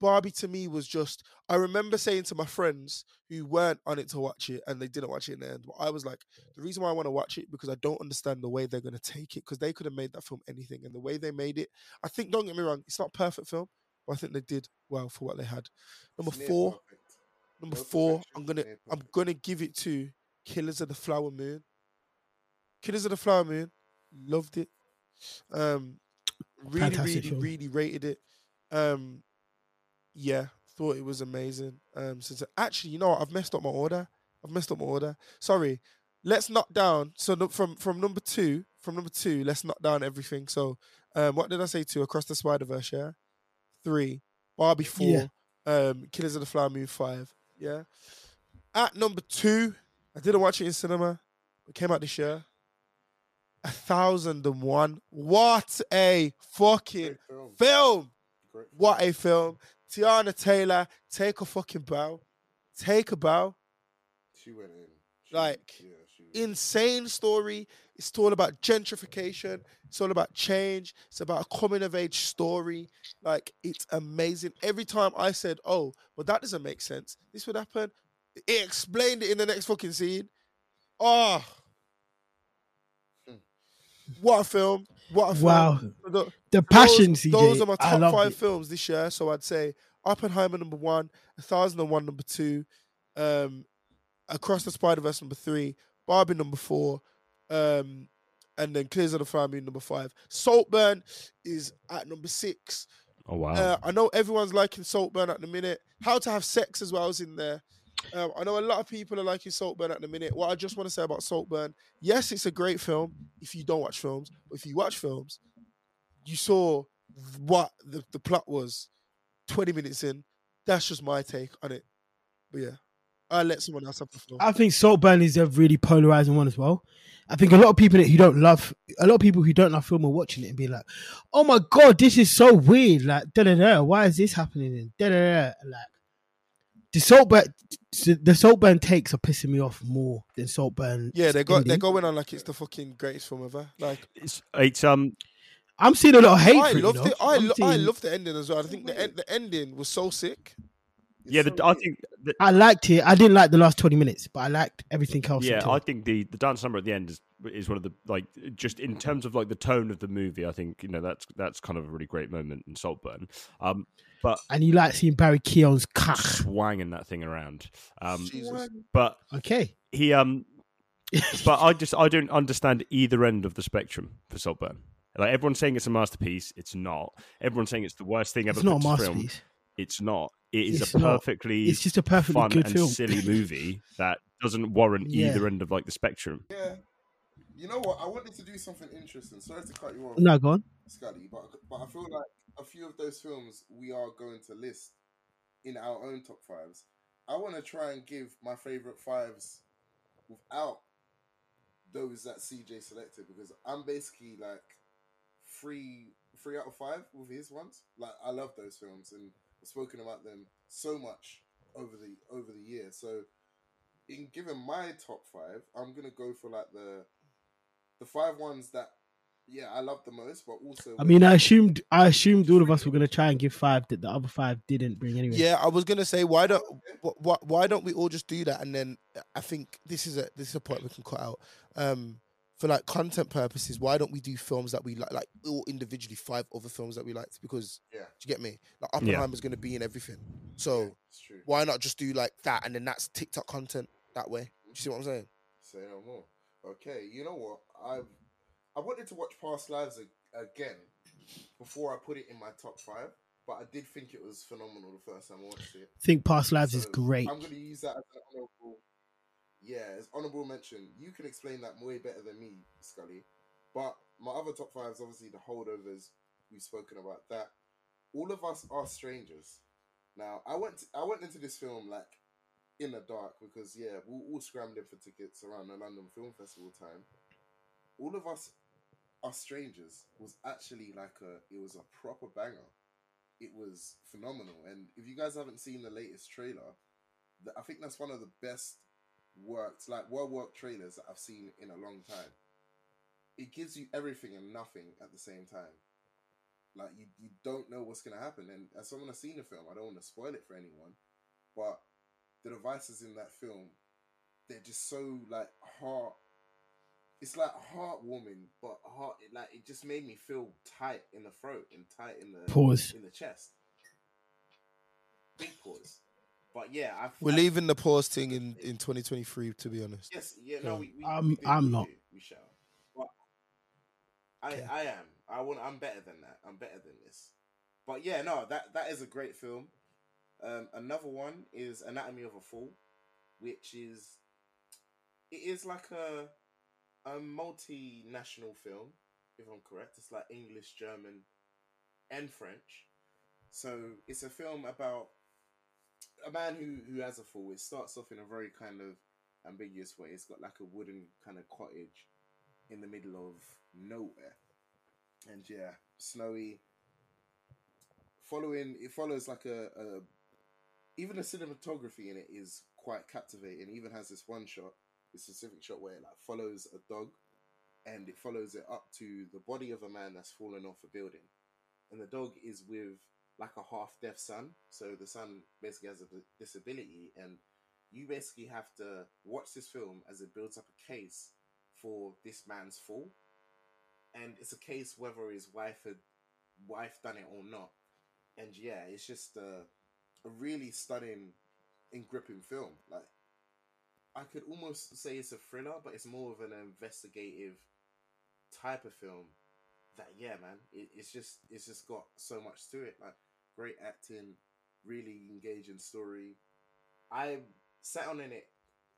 Barbie to me was just. I remember saying to my friends who weren't on it to watch it, and they didn't watch it in the end. But I was like, the reason why I want to watch it because I don't understand the way they're going to take it because they could have made that film anything, and the way they made it, I think. Don't get me wrong, it's not a perfect film, but I think they did well for what they had. Number It's four. Number No four, I'm gonna I'm gonna give it to Killers of the Flower Moon. Killers of the Flower Moon, loved it. Um, really, Fantastic really, film. really rated it. Um, yeah, thought it was amazing. Um, since actually, you know what? I've messed up my order. I've messed up my order. Sorry. Let's knock down. So no- from from number two, from number two, let's knock down everything. So, um, what did I say? to across the Spider Verse. Yeah, three. Barbie four. Yeah. Um, Killers of the Flower Moon five. Yeah. At number two, I didn't watch it in cinema. It came out this year. A thousand and one. What a fucking Great film. film! Great. What a film. Teyana Taylor, take a fucking bow. Take a bow. She went in. She- Like, yeah, she was- Insane story. It's all about gentrification. It's all about change. It's about a coming of age story. Like, it's amazing. Every time I said, oh, well, that doesn't make sense. This would happen. It explained it in the next fucking scene. Oh. Hmm. What a film. What a film. Wow. The- The passion, those, CJ. those are my top five it. films this year. So I'd say Oppenheimer number one, A Thousand and One number two, um, Across the Spider Verse number three, Barbie number four, um, and then Clears of the Family number five. Saltburn is at number six. Oh wow. Uh, I know everyone's liking Saltburn at the minute. How to Have Sex as well is in there. Um, I know a lot of people are liking Saltburn at the minute. What I just want to say about Saltburn, yes, it's a great film if you don't watch films, but if you watch films, you saw what the, the plot was 20 minutes in. That's just my take on it. But yeah, I'll let someone else have the floor. I think Saltburn is a really polarizing one as well. I think a lot of people that who don't love, a lot of people who don't love film are watching it and be like, "Oh my god, this is so weird!" Like, da da da. Why is this happening? And da da da. Like, the Saltburn, the Saltburn takes are pissing me off more than Saltburn. yeah, they got they're going on like it's the fucking greatest film ever. Like it's it's um I'm seeing a lot of hate I for loved you it. I I'm lo- I loved the ending as well. I think the en- the ending was so sick. It's yeah. so The, I think the, I liked it. I didn't like the last 20 minutes, but I liked everything else. yeah. until- I think the the dance number at the end is is one of the like just in terms of like the tone of the movie. I think you know that's that's kind of a really great moment in Saltburn. Um, but and you like seeing Barry Keoghan's cock. swanging that thing around. Um, Jesus. but Okay. he um but I just I don't understand either end of the spectrum for Saltburn. Like everyone's saying it's a masterpiece, it's not. Everyone's saying it's the worst thing ever It's not a put to film. masterpiece. It's not. It is It's a not. perfectly It's just a perfectly fun good and film. silly movie that doesn't warrant Yeah. either end of like the spectrum. Yeah. You know what? I wanted to do something interesting. Sorry to cut you off, No, go on. Scotty, but but I feel like a few of those films we are going to list in our own top fives. I want to try and give my favorite fives without those that CJ selected because I'm basically like three three out of five with his ones. Like I love those films and I've spoken about them so much over the over the year. So in given my top five, I'm gonna go for like the the five ones that yeah I love the most, but also I mean, I assumed I assumed all of us were gonna try and give five that the other five didn't bring anyway. Yeah, I was gonna say why don't why, why don't we all just do that and then I think this is a this is a point we can cut out. Um, for like content purposes, why don't we do films that we like, like all individually five other films that we liked? Because yeah, do you get me? Like Yeah. Oppenheimer's gonna be in everything, so yeah, true. why not just do like that and then that's TikTok content that way? Do you see what I'm saying? Say no more. Okay, you know what? I've I wanted to watch Past Lives a- again before I put it in my top five, but I did think it was phenomenal the first time I watched it. I think Past Lives is great. I'm going to use that as an honorable. Yeah, as honorable mention. You can explain that way better than me, Scully. But my other top five is obviously the holdovers. We've spoken about that. All of us are strangers. Now, I went I went into this film like in the dark because yeah, we were all scrambling for tickets around the London Film Festival time. All of us are strangers was actually like a it was a proper banger. It was phenomenal, and if you guys haven't seen the latest trailer, th- I think that's one of the best worked like well worked trailers that I've seen in a long time. It gives you everything and nothing at the same time. Like you, you don't know what's gonna happen, and as someone has seen the film, I don't want to spoil it for anyone, but the devices in that film, they're just so like heart. It's like heartwarming, but heart. It, like it just made me feel tight in the throat and tight in the Pause. in the chest. Big pause. But yeah, I, We're I- leaving the pause thing in in 2023. To be honest, Yes, yeah, no, we. we I'm- we do, I'm we not. do, we shall. But I, Okay. I am. I want. I'm better than that. I'm better than this. But yeah, no, that that is a great film. Um, another one is Anatomy of a Fall, which is it is like a a multinational film, if I'm correct. It's like English, German, and French. So it's a film about a man who who has a fall. It starts off in a very kind of ambiguous way. It's got like a wooden kind of cottage in the middle of nowhere, and yeah, snowy. Following it follows like a, a even the cinematography in it is quite captivating. It even has this one shot, this specific shot where it like follows a dog, and it follows it up to the body of a man that's fallen off a building, and the dog is with like a half deaf son. So the son basically has a disability, and you basically have to watch this film as it builds up a case for this man's fall, and it's a case whether his wife had wife done it or not. And yeah, it's just a, a really stunning and gripping film. Like I could almost say it's a thriller, but it's more of an investigative type of film. That yeah, man, it, it's just it's just got so much to it. Like great acting, really engaging story. I sat on in it,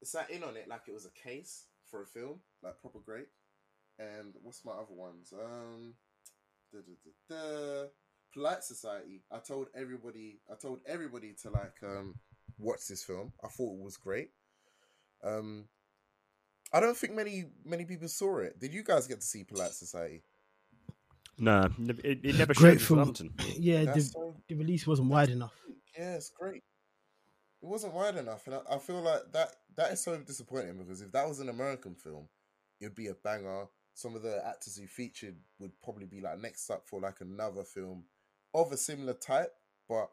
sat in on it like it was a case for a film, like proper great. And what's my other ones? Um, da, da, da. Polite Society. I told everybody. I told everybody to like um watch this film. I thought it was great. Um, I don't think many many people saw it. Did you guys get to see Polite Society? No, it, it never Great showed in film. London. Yeah, the, so the release wasn't wide enough. Yeah, it's great. It wasn't wide enough, and I, I feel like that that is so disappointing because if that was an American film, it would be a banger. Some of the actors who featured would probably be like next up for like another film of a similar type, but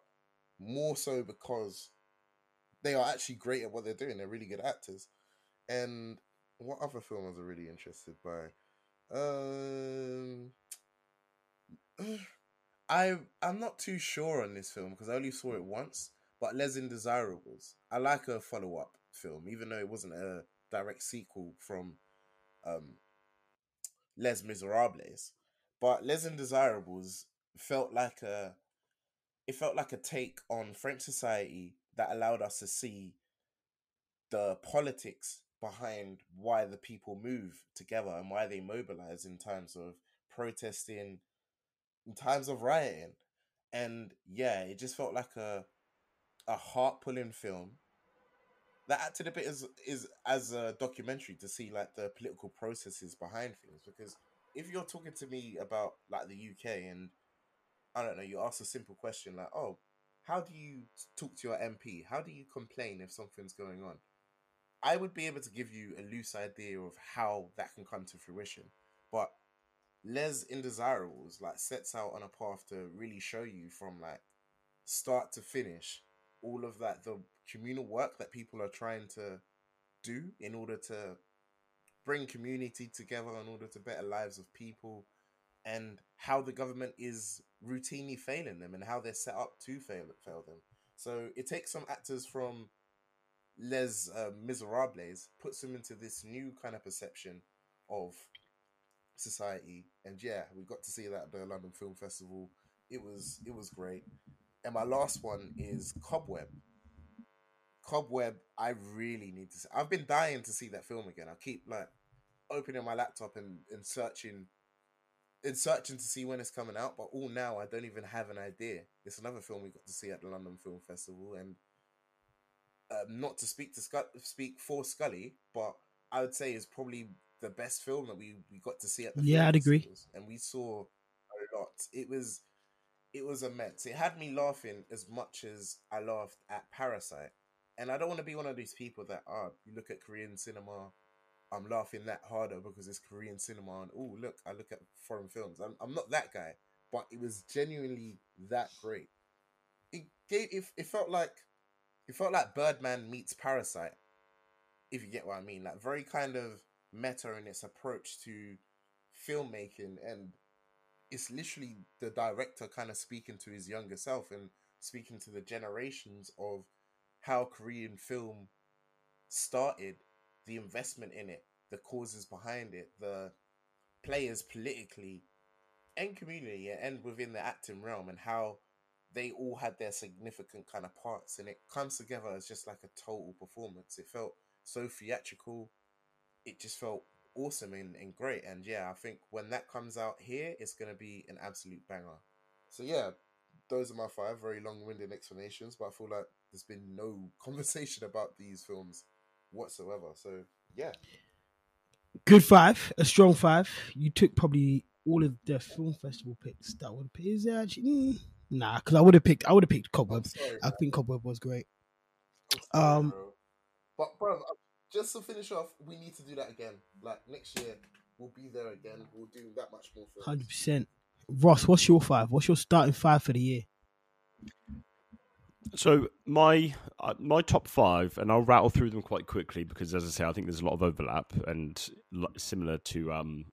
more so because they are actually great at what they're doing. They're really good actors. And what other film was I really interested by? Um, I I'm not too sure on this film because I only saw it once. But Les Indesirables, I like a follow up film, even though it wasn't a direct sequel from um, Les Miserables. But Les Indesirables felt like a it felt like a take on French society that allowed us to see the politics behind why the people move together and why they mobilize in times of protesting, in times of rioting. And yeah, it just felt like a a heart pulling film that acted a bit as is as a documentary to see like the political processes behind things because if you're talking to me about like the UK and I don't know, you ask a simple question like, "Oh, how do you talk to your MP? How do you complain if something's going on?" I would be able to give you a loose idea of how that can come to fruition, but Les Indesirables like sets out on a path to really show you from like start to finish all of that the communal work that people are trying to do in order to bring community together in order to better lives of people and how the government is routinely failing them and how they're set up to fail fail them. So it takes some actors from Les uh, Miserables, puts them into this new kind of perception of society, and yeah, we got to see that at the London Film Festival. It was it was great. And my last one is Cobweb. Cobweb, I really need to see. I've been dying to see that film again. I keep like opening my laptop and, and searching in searching to see when it's coming out, but all now I don't even have an idea. It's another film we got to see at the London Film Festival, and um, not to speak to Sc- speak for Scully, but I would say is probably the best film that we, we got to see at the yeah, I'd agree. And we saw a lot. It was it was immense. It had me laughing as much as I laughed at Parasite. And I don't want to be one of these people that ah, oh, you look at Korean cinema, I'm laughing that harder because it's Korean cinema and oh look, I look at foreign films. I'm I'm not that guy, but it was genuinely that great. It gave it, it felt like it felt like Birdman meets Parasite, if you get what I mean. Like very kind of meta in its approach to filmmaking and it's literally the director kind of speaking to his younger self and speaking to the generations of how Korean film started, the investment in it, the causes behind it, the players politically and community and within the acting realm and how they all had their significant kind of parts and it comes together as just like a total performance. It felt so theatrical. It just felt awesome and, and great. And yeah, I think when that comes out here, it's going to be an absolute banger. So yeah, those are my five very long-winded explanations, but I feel like there's been no conversation about these films whatsoever. So yeah, good five, a strong five. You took probably all of the film festival picks that would is there actually mm, nah because I would have picked I would have picked Cobweb. Sorry, I think Cobweb was great. Sorry, um, bro. but bro, just to finish off, we need to do that again. Like next year, we'll be there again. We'll do that much more. Hundred percent. Ross, what's your five? What's your starting five for the year? So my uh, my top five, and I'll rattle through them quite quickly because, as I say, I think there's a lot of overlap and similar to um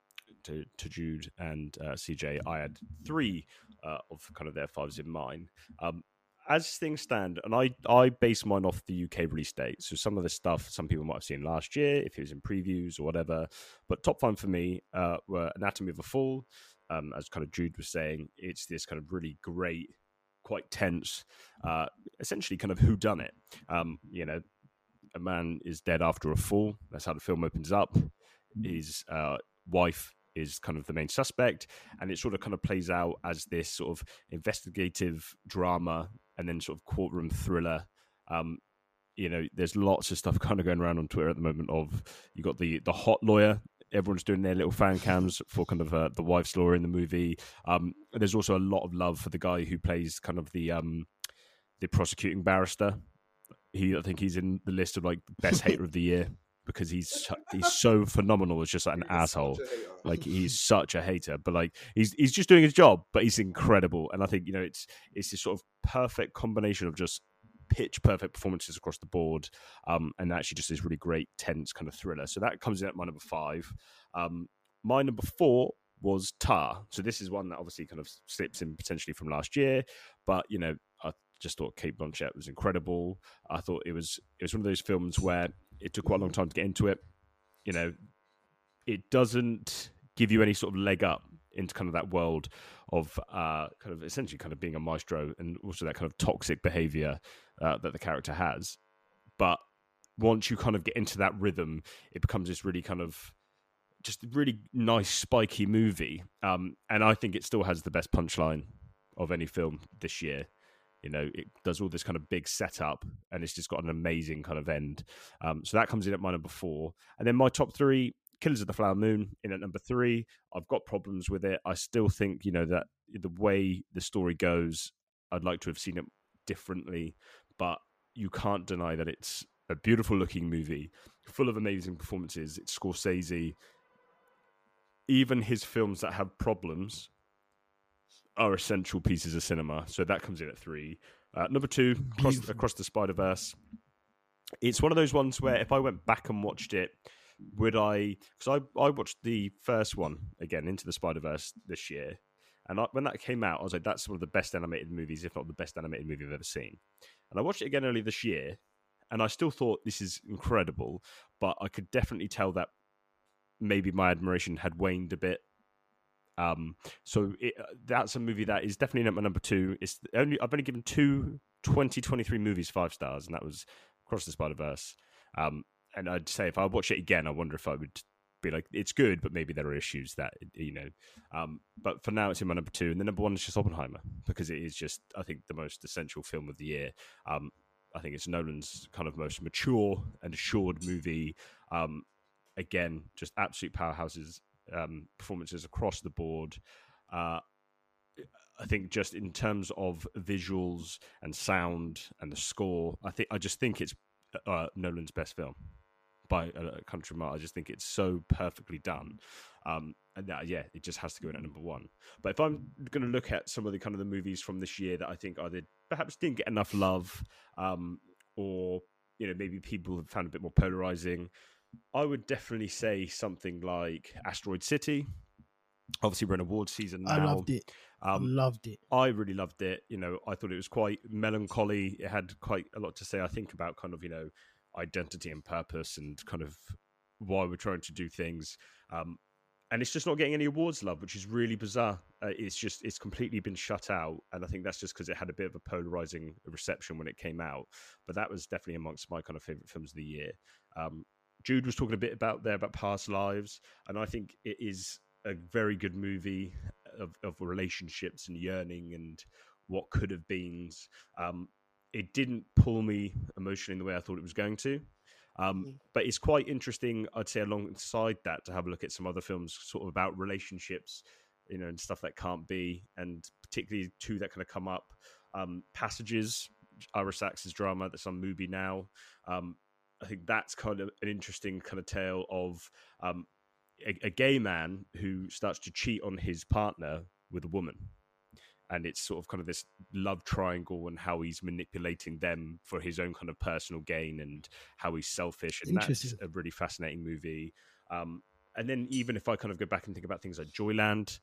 to, to Jude and uh, CJ. I had three uh, of kind of their fives in mind. Um, as things stand, and I I base mine off the UK release date. So some of the stuff some people might have seen last year, if it was in previews or whatever. But top five for me uh, were Anatomy of a Fall. Um, as kind of Jude was saying, it's this kind of really great, quite tense, uh, essentially kind of who done it. Um, you know, a man is dead after a fall. That's how the film opens up. His uh, wife is kind of the main suspect, and it sort of kind of plays out as this sort of investigative drama and then sort of courtroom thriller. Um, you know, there's lots of stuff kind of going around on Twitter at the moment. Of you got the the hot lawyer. Everyone's doing their little fan cams for kind of uh, the wife's lawyer in the movie. Um, there's also a lot of love for the guy who plays kind of the um, the prosecuting barrister. He, I think, he's in the list of like best hater of the year because he's he's so phenomenal as just like an he's asshole. Like he's such a hater, but like he's he's just doing his job, but he's incredible. And I think you know it's it's this sort of perfect combination of just pitch perfect performances across the board, um, and actually just this really great tense kind of thriller. So that comes in at my number five. Um, my number four was Tar. So this is one that obviously kind of slips in potentially from last year, but you know I just thought Cate Blanchett was incredible. I thought it was it was one of those films where it took quite a long time to get into it. You know, it doesn't give you any sort of leg up into kind of that world of uh, kind of essentially kind of being a maestro and also that kind of toxic behavior uh, that the character has. But once you kind of get into that rhythm, it becomes this really kind of just really nice spiky movie. Um, and I think it still has the best punchline of any film this year. You know, it does all this kind of big setup, and it's just got an amazing kind of end. Um, so that comes in at my number four, and then my top three: Killers of the Flower Moon in at number three. I've got problems with it. I still think you know that the way the story goes, I'd like to have seen it differently, but you can't deny that it's a beautiful looking movie, full of amazing performances. It's Scorsese. Even his films that have problems are essential pieces of cinema. So that comes in at three. Uh, number two, across, across the Spider Verse. It's one of those ones where if I went back and watched it, would I? Because I I watched the first one again, Into the Spider Verse this year, and I, when that came out, I was like, that's one of the best animated movies, if not the best animated movie I've ever seen. And I watched it again earlier this year, and I still thought this is incredible, but I could definitely tell that maybe my admiration had waned a bit. Um, so it, uh, that's a movie that is definitely not my number two. It's only I've only given two 2023 movies five stars, and that was Across the Spider Verse. Um, and I'd say if I watch it again, I wonder if I would be like, it's good, but maybe there are issues that you know. Um, but for now, it's in my number two, and the number one is just Oppenheimer because it is just I think the most essential film of the year. Um, I think it's Nolan's kind of most mature and assured movie. Um, again, just absolute powerhouses, um, performances across the board. Uh, I think just in terms of visuals and sound and the score, I think I just think it's uh, Nolan's best film by a, a country mile. I just think it's so perfectly done. Um, and that, yeah, it just has to go in at number one. But if I'm going to look at some of the kind of the movies from this year that I think either perhaps didn't get enough love, um, or you know maybe people have found a bit more polarizing, I would definitely say something like Asteroid City. Obviously, we're in award season now. I loved it. Um, loved it. I really loved it. You know, I thought it was quite melancholy. It had quite a lot to say, I think, about kind of, you know, identity and purpose and kind of why we're trying to do things. Um, and it's just not getting any awards love, which is really bizarre. Uh, it's just, it's completely been shut out. And I think that's just because it had a bit of a polarizing reception when it came out. But that was definitely amongst my kind of favorite films of the year. Um, Jude was talking a bit about there about past lives. And I think it is a very good Mubi of, of relationships and yearning and what could have been. Um, it didn't pull me emotionally in the way I thought it was going to. Um, Mm. but it's quite interesting, I'd say, alongside that, to have a look at some other films, sort of about relationships, you know, and stuff that can't be, and particularly two that kind of come up. Um, Passages, Ira Sachs's drama that's on movie now. Um, I think that's kind of an interesting kind of tale of um, a, a gay man who starts to cheat on his partner with a woman. And it's sort of kind of this love triangle and how he's manipulating them for his own kind of personal gain and how he's selfish. And that's a really fascinating movie. Um, and then even if I kind of go back and think about things like Joyland,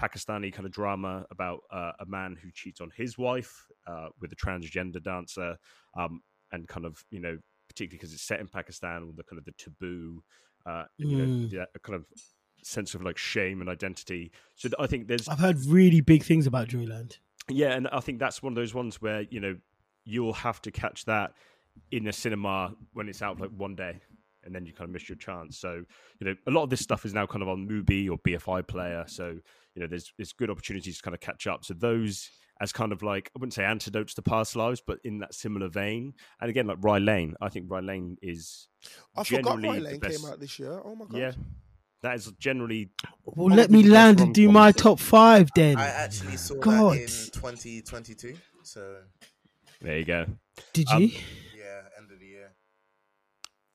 Pakistani kind of drama about uh, a man who cheats on his wife uh, with a transgender dancer, um, and kind of you know particularly because it's set in Pakistan with the kind of the taboo, uh, you know, Mm. the, a kind of sense of like shame and identity. So I think there's I've heard really big things about Joyland. yeah, and I think that's one of those ones where you know you'll have to catch that in a cinema when it's out like one day, and then you kind of miss your chance. So you know, a lot of this stuff is now kind of on Mubi or BFI Player. So you know, there's there's good opportunities to kind of catch up. So those as kind of like I wouldn't say antidotes to past lives, but in that similar vein. And again, like Rye Lane, I think Rye Lane is I forgot generally Rye the Lane best- came out this year. Oh my god. yeah. That is generally Well, let me land and do rom-com. my top five then. I actually saw God. that in 2022. So there you go. Did um, you?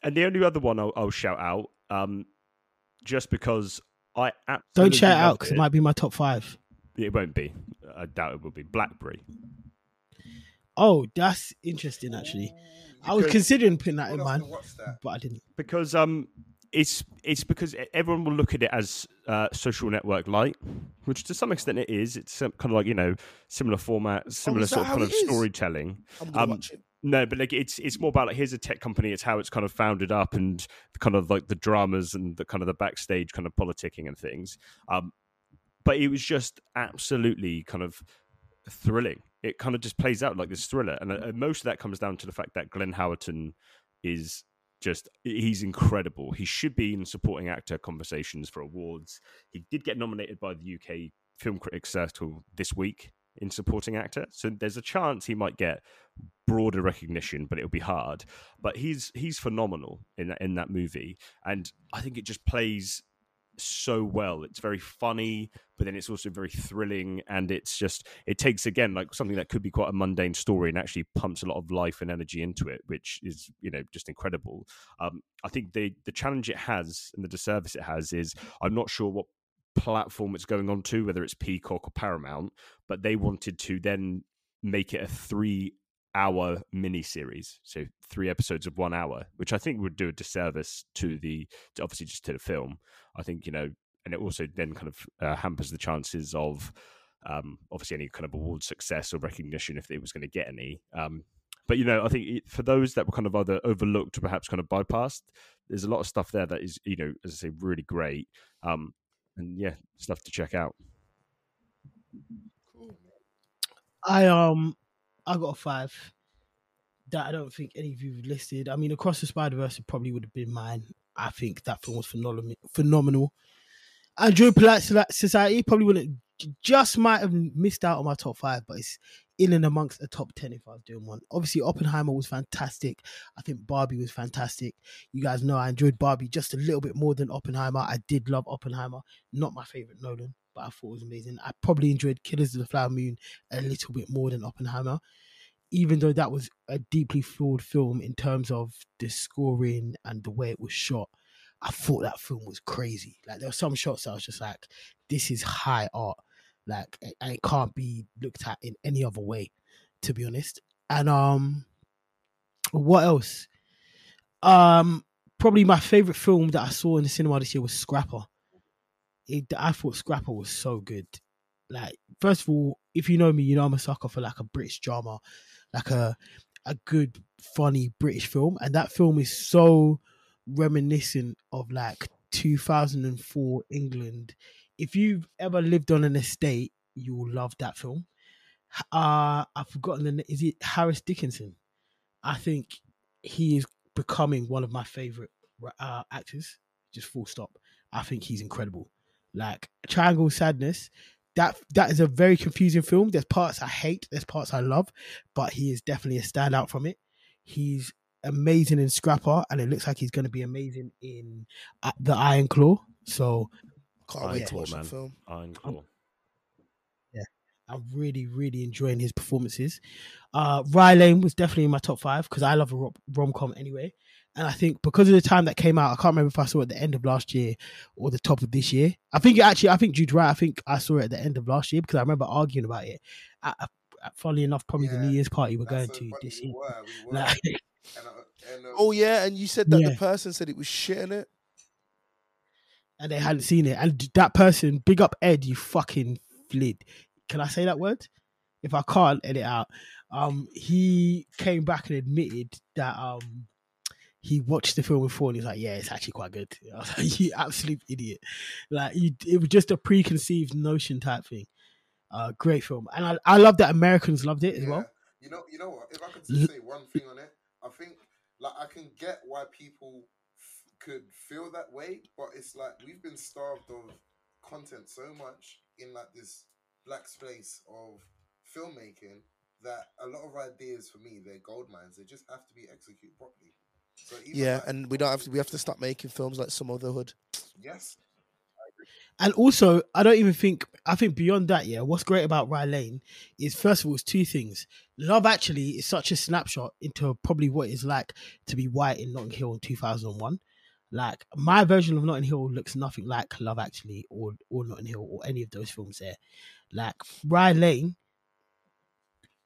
And the only other one I'll, I'll shout out, um, just because I absolutely Don't shout out because it might be my top five. It won't be. I doubt it will be. Blackberry. Oh, that's interesting. Actually, I was considering putting that in We'll mine, that. but I didn't. because um it's it's because everyone will look at it as uh, social network light, which to some extent it is. It's kind of like you know similar format, similar Oh, sort of kind of is? storytelling. I'm gonna Um, watch it. No, but like it's it's more about like here's a tech company. It's how it's kind of founded up and kind of like the dramas and the kind of the backstage kind of politicking and things. Um, but it was just absolutely kind of thrilling. It kind of just plays out like this thriller, and uh, most of that comes down to the fact that Glenn Howerton is just he's incredible. He should be in supporting actor conversations for awards. He did get nominated by the UK Film Critics Circle this week in supporting actor, so there's a chance he might get broader recognition, but it'll be hard. But he's he's phenomenal in that, in that movie, and I think it just plays so well. It's very funny, but then it's also very thrilling, and it's just it takes again like something that could be quite a mundane story and actually pumps a lot of life and energy into it, which is you know just incredible. Um, I think the the challenge it has and the disservice it has is I'm not sure what platform it's going on to, whether it's Peacock or Paramount, but they wanted to then make it a three hour mini series so three episodes of one hour which i think would do a disservice to the to obviously just to the film. I think you know and it also then kind of uh, hampers the chances of um, obviously any kind of award success or recognition if it was going to get any. Um, but you know i think for those that were kind of either overlooked or perhaps kind of bypassed there's a lot of stuff there that is you know as i say really great. Um, and yeah stuff to check out I um I got a five that I don't think any of you have listed. I mean, Across the Spider Verse probably would have been mine. I think that film was phenomenal. Phenomenal. I enjoyed Polite Society. Probably wouldn't just might have missed out on my top five, but it's in and amongst the top ten if I was doing one. Obviously, Oppenheimer was fantastic. I think Barbie was fantastic. You guys know I enjoyed Barbie just a little bit more than Oppenheimer. I did love Oppenheimer. Not my favorite Nolan, but I thought it was amazing. I probably enjoyed Killers of the Flower Moon a little bit more than Oppenheimer, even though that was a deeply flawed film in terms of the scoring and the way it was shot. I thought that film was crazy. Like there were some shots I was just like, this is high art. Like and it can't be looked at in any other way, to be honest. And um what else? Um probably my favorite film that I saw in the cinema this year was Scrapper it, I thought Scrapper was so good. Like, first of all, if you know me, you know I'm a sucker for like a British drama, like a a good, funny British film, and that film is so reminiscent of like 2004 England. If you've ever lived on an estate, you will love that film. Uh I've forgotten the name. Is it Harris Dickinson? I think he is becoming one of my favorite uh, actors. Just full stop. I think he's incredible. Like Triangle Sadness, that that is a very confusing film. There's parts I hate, there's parts I love, but he is definitely a standout from it. He's amazing in Scrapper, and it looks like he's going to be amazing in uh, the Iron Claw. So Can't wait to watch man. that film. Iron Claw. I'm really, really enjoying his performances. Uh, Rye Lane was definitely in my top five because I love a rom com anyway. And I think because of the time that came out, I can't remember if I saw it at the end of last year or the top of this year. I think actually, I think Jude right. I think I saw it at the end of last year because I remember arguing about it. At, at, funnily enough, probably the New Year's party we're going so to funny, this we year. were, we were. Like, And, uh, and, uh, Oh yeah, and you said that Yeah. the person said it was shit in it. And they hadn't seen it. And that person, big up Ed, you fucking flid. Can I say that word? If I can't edit out, um, he came back and admitted that um he watched the film before and he's like, yeah, it's actually quite good. I was like, you absolute idiot. Like, you, it was just a preconceived notion type thing. Uh, great film, and I, I love that Americans loved it as well. You know, you know what? If I could just say one thing on it, I think like I can get why people could feel that way, but it's like we've been starved of content so much in like this black space of filmmaking that a lot of ideas for me they're gold mines. They just have to be executed properly. So even Yeah, like- and we don't have to. We have to start making films like some other hood. yes, And also, I don't even think I think beyond that, yeah. What's great about Rye Lane is first of all, it's two things. Love Actually is such a snapshot into probably what it's like to be white in Notting Hill in two thousand and one. Like my version of Notting Hill looks nothing like Love Actually or or Notting Hill or any of those films there. Like Rye Lane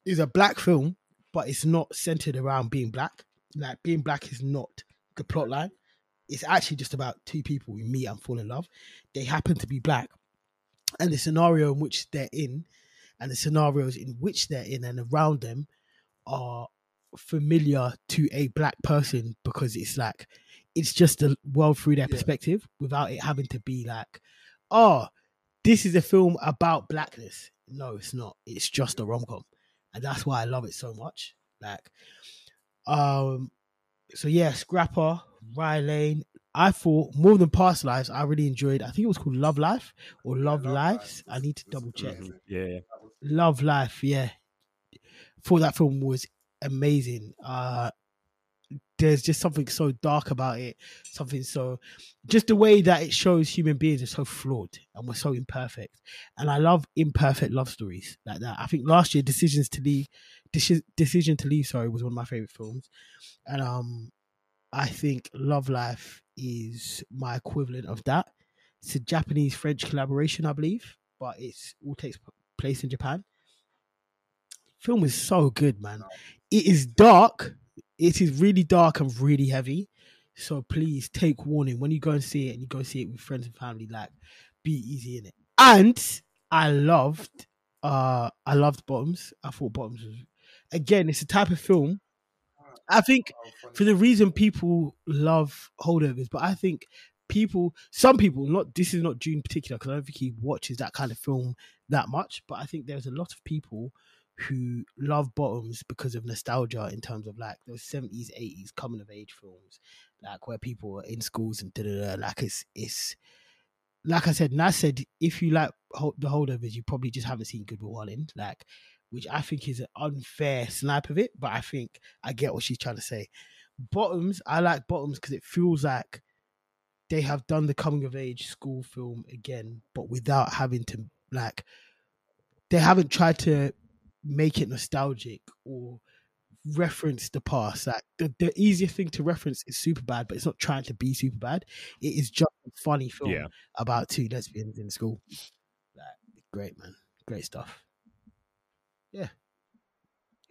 is a black film, but it's not centered around being black. Like being black is not the plot line. It's actually just about two people who meet and fall in love. They happen to be black, and the scenario in which they're in, and the scenarios in which they're in and around them, are familiar to a black person because it's like it's just the world through their Yeah. perspective without it having to be like, oh, this is a film about blackness. No, it's not. It's just a rom com, and that's why I love it so much. Like, um, so yeah, Scrapper, Rye Lane. I thought more than past lives. I really enjoyed. I think it was called Love Life or Love, Love Lives. Life I need to was- was double check. Yeah, yeah. Love Life, yeah. Thought that film was amazing. Uh there's just something so dark about it. Something so just the way that it shows human beings are so flawed and we're so imperfect. And I love imperfect love stories like that. I think last year Decisions to Leave Deci- Decision to Leave, sorry, was one of my favorite films. And um I think Love Life is my equivalent of that. It's a Japanese French collaboration, I believe, but it's all takes place in Japan. Film is so good, man. It is dark. It is really dark and really heavy. So please take warning when you go and see it and you go see it with friends and family. Like, be easy in it. And I loved, uh, I loved Bottoms. I thought Bottoms was again. It's a type of film. I think for the reason people love holdovers, but I think people, some people, not this is not Jude in particular because I don't think he watches that kind of film that much. But I think there's a lot of people who love Bottoms because of nostalgia in terms of like those seventies, eighties coming of age films, like where people are in schools and da da da. Like it's it's like I said, Nas said if you like the holdovers, you probably just haven't seen Good Will Hunting, like which I think is an unfair snipe of it. But I think I get what she's trying to say. Bottoms, I like Bottoms because it feels like they have done the coming of age school film again, but without having to like they haven't tried to make it nostalgic or reference the past. Like the, the easiest thing to reference is Superbad, but it's not trying to be Superbad. It is just a funny film Yeah. about two lesbians in school. Like, great man. Great stuff.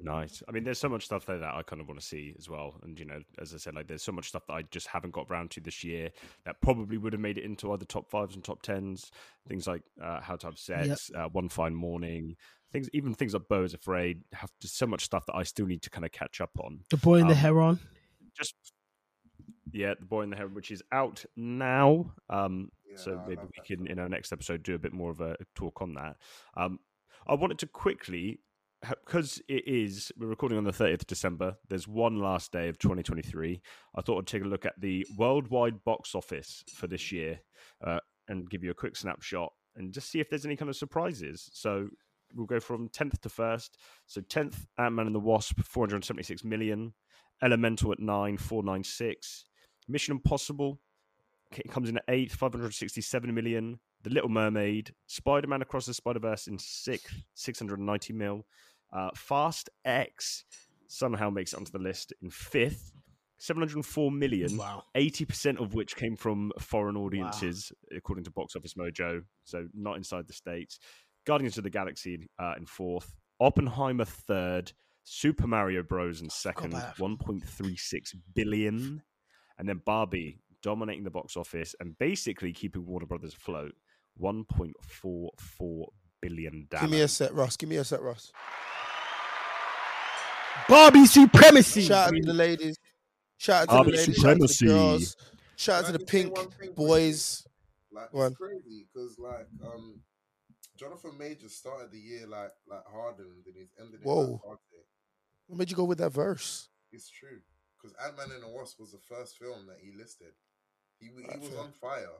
Nice. I mean, there's so much stuff there that I kind of want to see as well. And, you know, as I said, like there's so much stuff that I just haven't got round to this year that probably would have made it into either top fives and top tens. Things like uh, How to Have Sex, uh, One Fine Morning, things, even things like Beau is Afraid, have just so much stuff that I still need to kind of catch up on. The boy in the Um, heron. Just, yeah, The Boy in the Heron, which is out now. Um, Yeah, so maybe we can, in our next episode, do a bit more of a talk on that. Um, I wanted to quickly, because it is, we're recording on the 30th of December. There's one last day of 2023. I thought I'd take a look at the worldwide box office for this year uh, and give you a quick snapshot and just see if there's any kind of surprises. So we'll go from 10th to 1st. So 10th, Ant Man and the Wasp, 476 million. Elemental at 9, 496. Mission Impossible comes in at 8th, 567 million. The Little Mermaid, Spider Man Across the Spider Verse in 6th, 690 mil. Uh, Fast X somehow makes it onto the list in 5th, 704 million. Wow. 80% of which came from foreign audiences, according to Box Office Mojo, so not inside the States. Guardians of the Galaxy uh, in fourth, Oppenheimer third, Super Mario Bros. in second, that film. 1.36 billion. And then Barbie dominating the box office and basically keeping Warner Brothers afloat, 1.44 billion dollars. Give me a set, Ross. Give me a set, Ross. Barbie supremacy. Shout out to the ladies. Shout out to Barbie the ladies. Shout out to the girls. Shout out to the pink one thing quickly? boys. Like Go on. it's crazy because like um, Jonathan Major started the year like like hardened and he's ended it Whoa. like hard. What made you go with that verse? It's true because Ant Man and the Wasp was the first film that he listed. He he Right, was fair. on fire,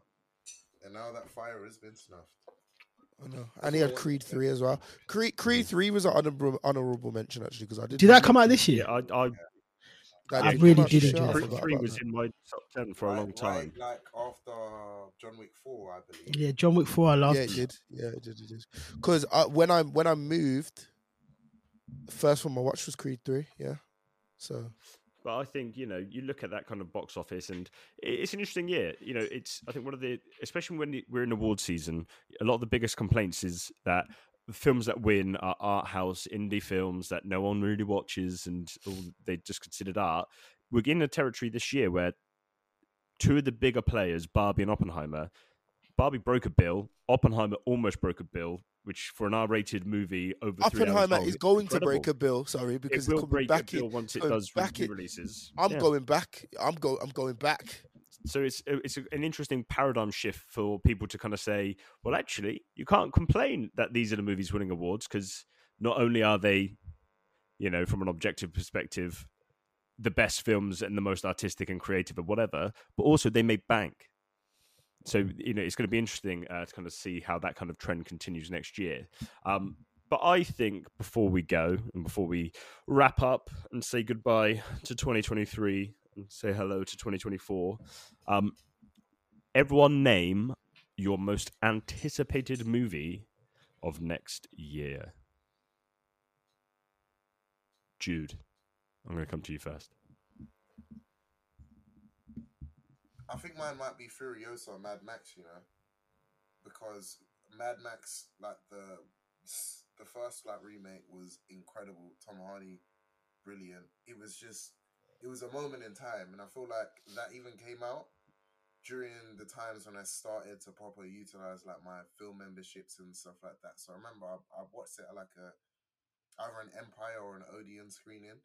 and now that fire has been snuffed. I know. And he had Creed three as well. Creed Creed mm. three was an honorable, honorable mention actually because I did. Did that come out this year? I, I That I did really come out did this enjoy I. Creed forgot three about was that. in my top ten for a long Right- time. right, like after John Wick four, I believe. Yeah, John Wick 4 I loved. Yeah, it did. Yeah, it did. It did. Because uh, when I when I moved, the first one I watched was Creed three. Yeah. So But I think you know you look at that kind of box office, and it's an interesting year. You know, it's I think one of the especially when we're in award season, a lot of the biggest complaints is that the films that win are art house indie films that no one really watches, and they just considered art. We're in a territory this year where two of the bigger players, Barbie and Oppenheimer, Barbie broke a bill. Oppenheimer almost broke a bill, which for an R-rated movie over Oppenheimer is going to break a bill. Sorry, because it will coming break back a bill in- once it does back in- releases. I'm Yeah. going back. I'm go. I'm going back. So it's it's an interesting paradigm shift for people to kind of say, well, actually, you can't complain that these are the movies winning awards because not only are they, you know, from an objective perspective, the best films and the most artistic and creative and whatever, but also they make bank. So you know, it's going to be interesting uh, to kind of see how that kind of trend continues next year. Um, but I think before we go and before we wrap up and say goodbye to 2023 and say hello to 2024, um, everyone name your most anticipated movie of next year. Jude, I'm going to come to you first. I think mine might be Furiosa or Mad Max, you know, because Mad Max, like the the first like remake was incredible. Tom Hardy, brilliant. It was just, it was a moment in time, and I feel like that even came out during the times when I started to properly utilize like my film memberships and stuff like that. So I remember I, I watched it at like a either an Empire or an Odeon screening.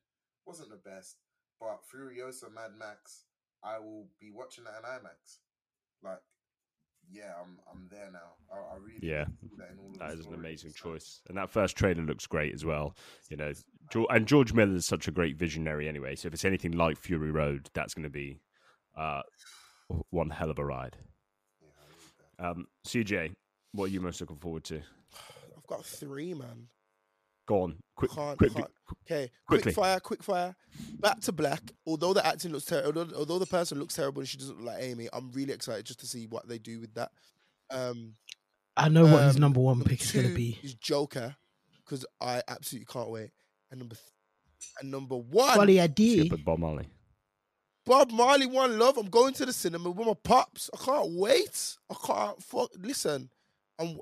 wasn't the best, but Furiosa Mad Max I will be watching that in IMAX. Like, yeah, I'm I'm there now. I, I really yeah. That, that is an amazing choice, and that first trailer looks great as well. You know, and George Miller is such a great visionary anyway. So if it's anything like Fury Road, that's going to be uh, one hell of a ride. Yeah, um, CJ, what are you most looking forward to? I've got three, man. Go on, quick, can't, quick, can't. Okay, quickly. quick fire, quick fire. Back to black. Although the acting looks terrible, although, although the person looks terrible and she doesn't look like Amy, I'm really excited just to see what they do with that. Um, I know what his um, number one number pick is going to be. Is Joker because I absolutely can't wait. And number th- and number one, Quality Skip idea. with Bob Marley. Bob Marley, one love. I'm going to the cinema with my pops. I can't wait. I can't fuck. Listen, I'm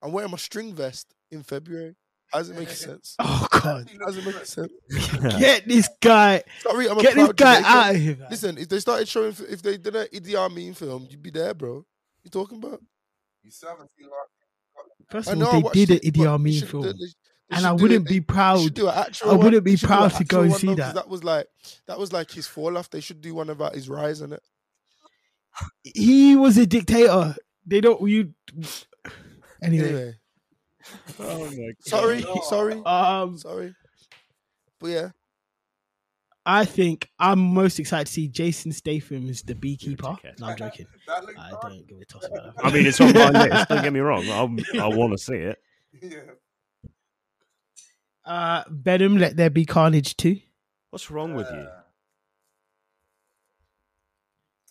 I'm wearing my string vest in February. How does it make sense? Oh God! How does it make sense? Get this guy. Sorry, I'm a Get this guy Jamaican. out of here. man. Listen, if they started showing, if they did an Idi Amin film, you'd be there, bro. You talking about? You still haven't seen like First of all, they did an it, Idi Amin film, they- they- they and I wouldn't it- be they- they proud. should do an actual I wouldn't They be should do an proud to go and see though, 'cause that. That was like that was like his fall off. They should do one about his rise in it. He was a dictator. They don't. You. Anyway, Anyway, oh my God. sorry, sorry, um, sorry. But yeah, I think I'm most excited to see Jason Statham as the beekeeper. No, I'm joking. I don't give a toss about that. I mean, it's on my list. Don't get me wrong. I'm, I want to see it. Yeah. Uh, Venom, Let There Be Carnage too. What's wrong with you? Uh,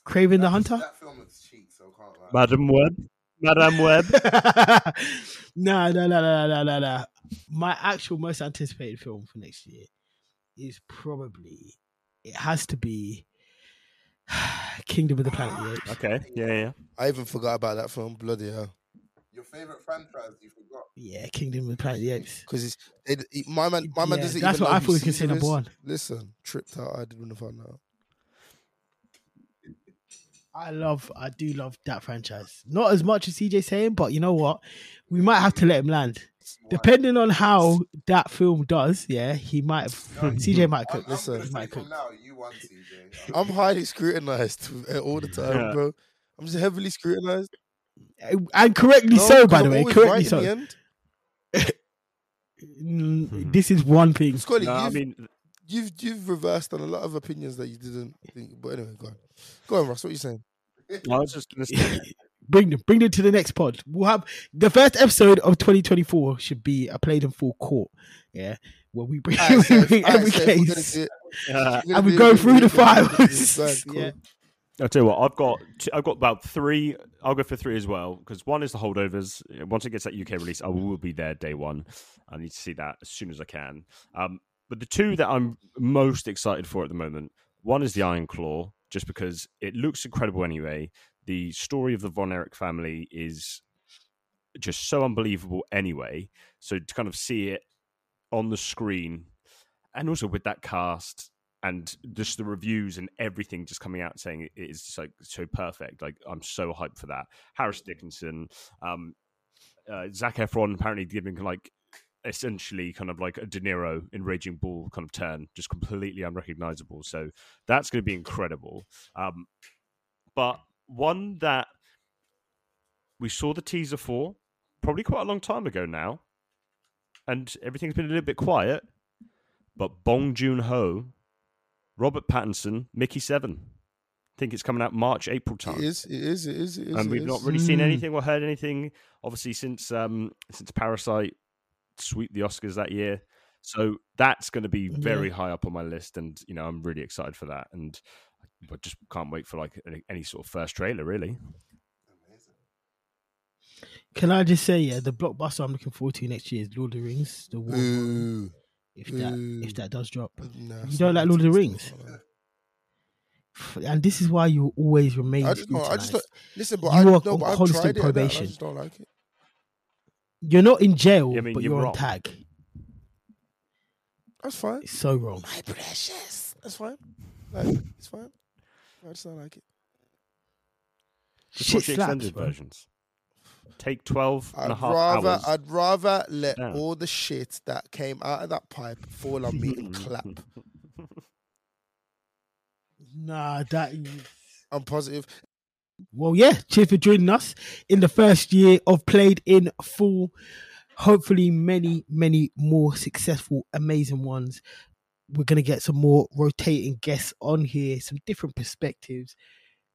Kraven the Hunter. That film looks cheap, so I can't lie. Madame Web? Madame Web? no, no, no, no, no, no, no. My actual most anticipated film for next year is probably it has to be Kingdom of the Planet of the Apes. Okay. Yeah, yeah. I even forgot about that film. Bloody hell! Your favorite franchise you forgot. Yeah, Kingdom of the Planet of the Apes. Because it's it, it- my man. My man Yeah, doesn't that's even what know I who thought was gonna say Caesar number is. one. Listen, tripped out. I did when I found out. I love, I do love that franchise. Not as much as CJ saying, but you know what? We might have to let him land. Depending on how that film does, yeah, he might have. CJ might cook. I'm Listen. gonna might cook. now, you won, CJ. I'm highly scrutinized all the time, Yeah. bro. I'm just heavily scrutinized. And correctly No, so, 'cause by the I'm way. Correctly right so. in the end. Mm, This is one thing. Scully, No, I mean, you've you've reversed on a lot of opinions that you didn't think. But anyway, go on. Go on, Russ. What are you saying? I was just going to say, bring them, bring them to the next pod. We'll have the first episode of 2024 should be a played in full court. Yeah, where we bring, Alright, so we if- bring alright, every so if we're gonna case do it- uh, and we go through the we're gonna do it. files. Go cool. Yeah. I'll tell you what, I've got two, I've got about three. I'll go for three as well because one is the holdovers. Once it gets that UK release, I will be there day one. I need to see that as soon as I can. Um, but the two that I'm most excited for at the moment, one is the Iron Claw, just because it looks incredible anyway. The story of the Von Erich family is just so unbelievable anyway. So to kind of see it on the screen, and also with that cast and just the reviews and everything just coming out saying it is just like so perfect. Like I'm so hyped for that. Harris Dickinson, um, uh, Zac Efron apparently giving like essentially kind of like a De Niro in Raging Bull kind of turn, just completely unrecognizable. So that's going to be incredible. Um, but one that we saw the teaser for probably quite a long time ago now, and everything's been a little bit quiet. But Bong Joon Ho, Robert Pattinson, Mickey Seven. I think it's coming out March, April time. It is. It is. It is. It is. and we've is. not really seen Mm. anything or heard anything. Obviously, since um since Parasite sweep the Oscars that year, so that's going to be very high up on my list, and you know I'm really excited for that, and I just can't wait for like any, any sort of first trailer, really. Can I just say, yeah, the blockbuster I'm looking forward to next year is Lord of the Rings. The War of Mine, Boo. if that Boo. if that does drop, Nah, You don't like Lord of the Rings? not, and this is why you always remain. I just don't. I just don't. Listen, but You I are no, on but I've constant tried it and that, and I probation. just don't like it. You're not in jail, Yeah, I mean, but you're you're, on tag. That's fine. It's so wrong. My precious. That's fine. Like, it's fine. I just don't like it. Just Shit watch the slaps, extended bro. versions. Take 12 and a I'd half rather, hours. I'd rather let down. all the shit that came out of that pipe fall on me and clap. Nah, that. I'm positive. Well, yeah. Cheers for joining us in the first year of Played in Full. Hopefully, many, many more successful, amazing ones. We're gonna get some more rotating guests on here, some different perspectives.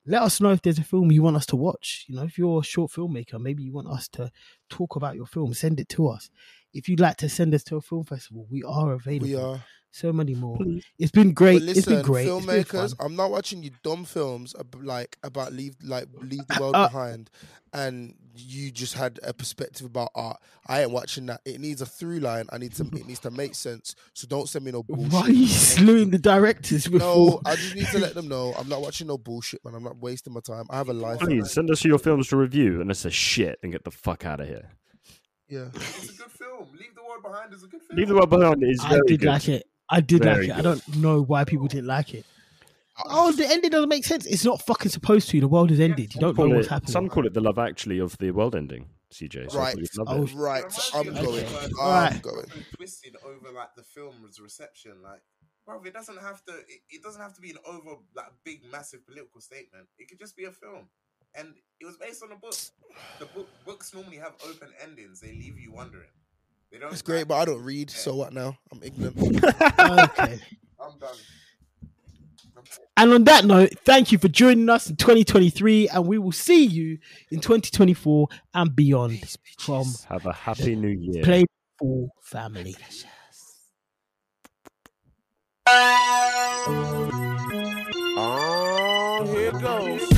Let us know if there's a film you want us to watch. You know, if you're a short filmmaker, maybe you want us to talk about your film. Send it to us. If you'd like to send us to a film festival, we are available. We are. So many more. It's been great. But it's been great. It's been filmmakers. I'm not watching you dumb films like about leave like leave the world Uh, behind, and you just had a perspective about art. I ain't watching that. It needs a through line. I need to. It needs to make sense. So don't send me no bullshit. Why are you slewing the directors before? No, I just need to let them know I'm not watching no bullshit, man. I'm not wasting my time. I have a life. Please send us your films to review, and it's a shit, and get the fuck out of here. Yeah. It's a good film. Leave the world behind is a good film. Leave the World Behind is I did good. like it. I did Very like it. I don't know why people didn't like it. Oh. oh, the ending doesn't make sense. It's not fucking supposed to. The world has ended. You don't know what's it- happening. some call it the love actually of the world ending. CJ, so Right. thought you'd Oh, it. Right. I'm reminds going. of, I'm Right. going. twisted over like the film's reception. Like, bro, it doesn't have to. It, it doesn't have to be an over like big, massive political statement. It could just be a film, and it was based on a book. The book books normally have open endings. They leave you wondering. They don't. It's great, but I don't read. So what now? I'm ignorant. okay. I'm done. And on that note, thank you for joining us in 2023, and we will see you in 2024 and beyond from Have a happy new year. Play Full Family. Oh, here goes.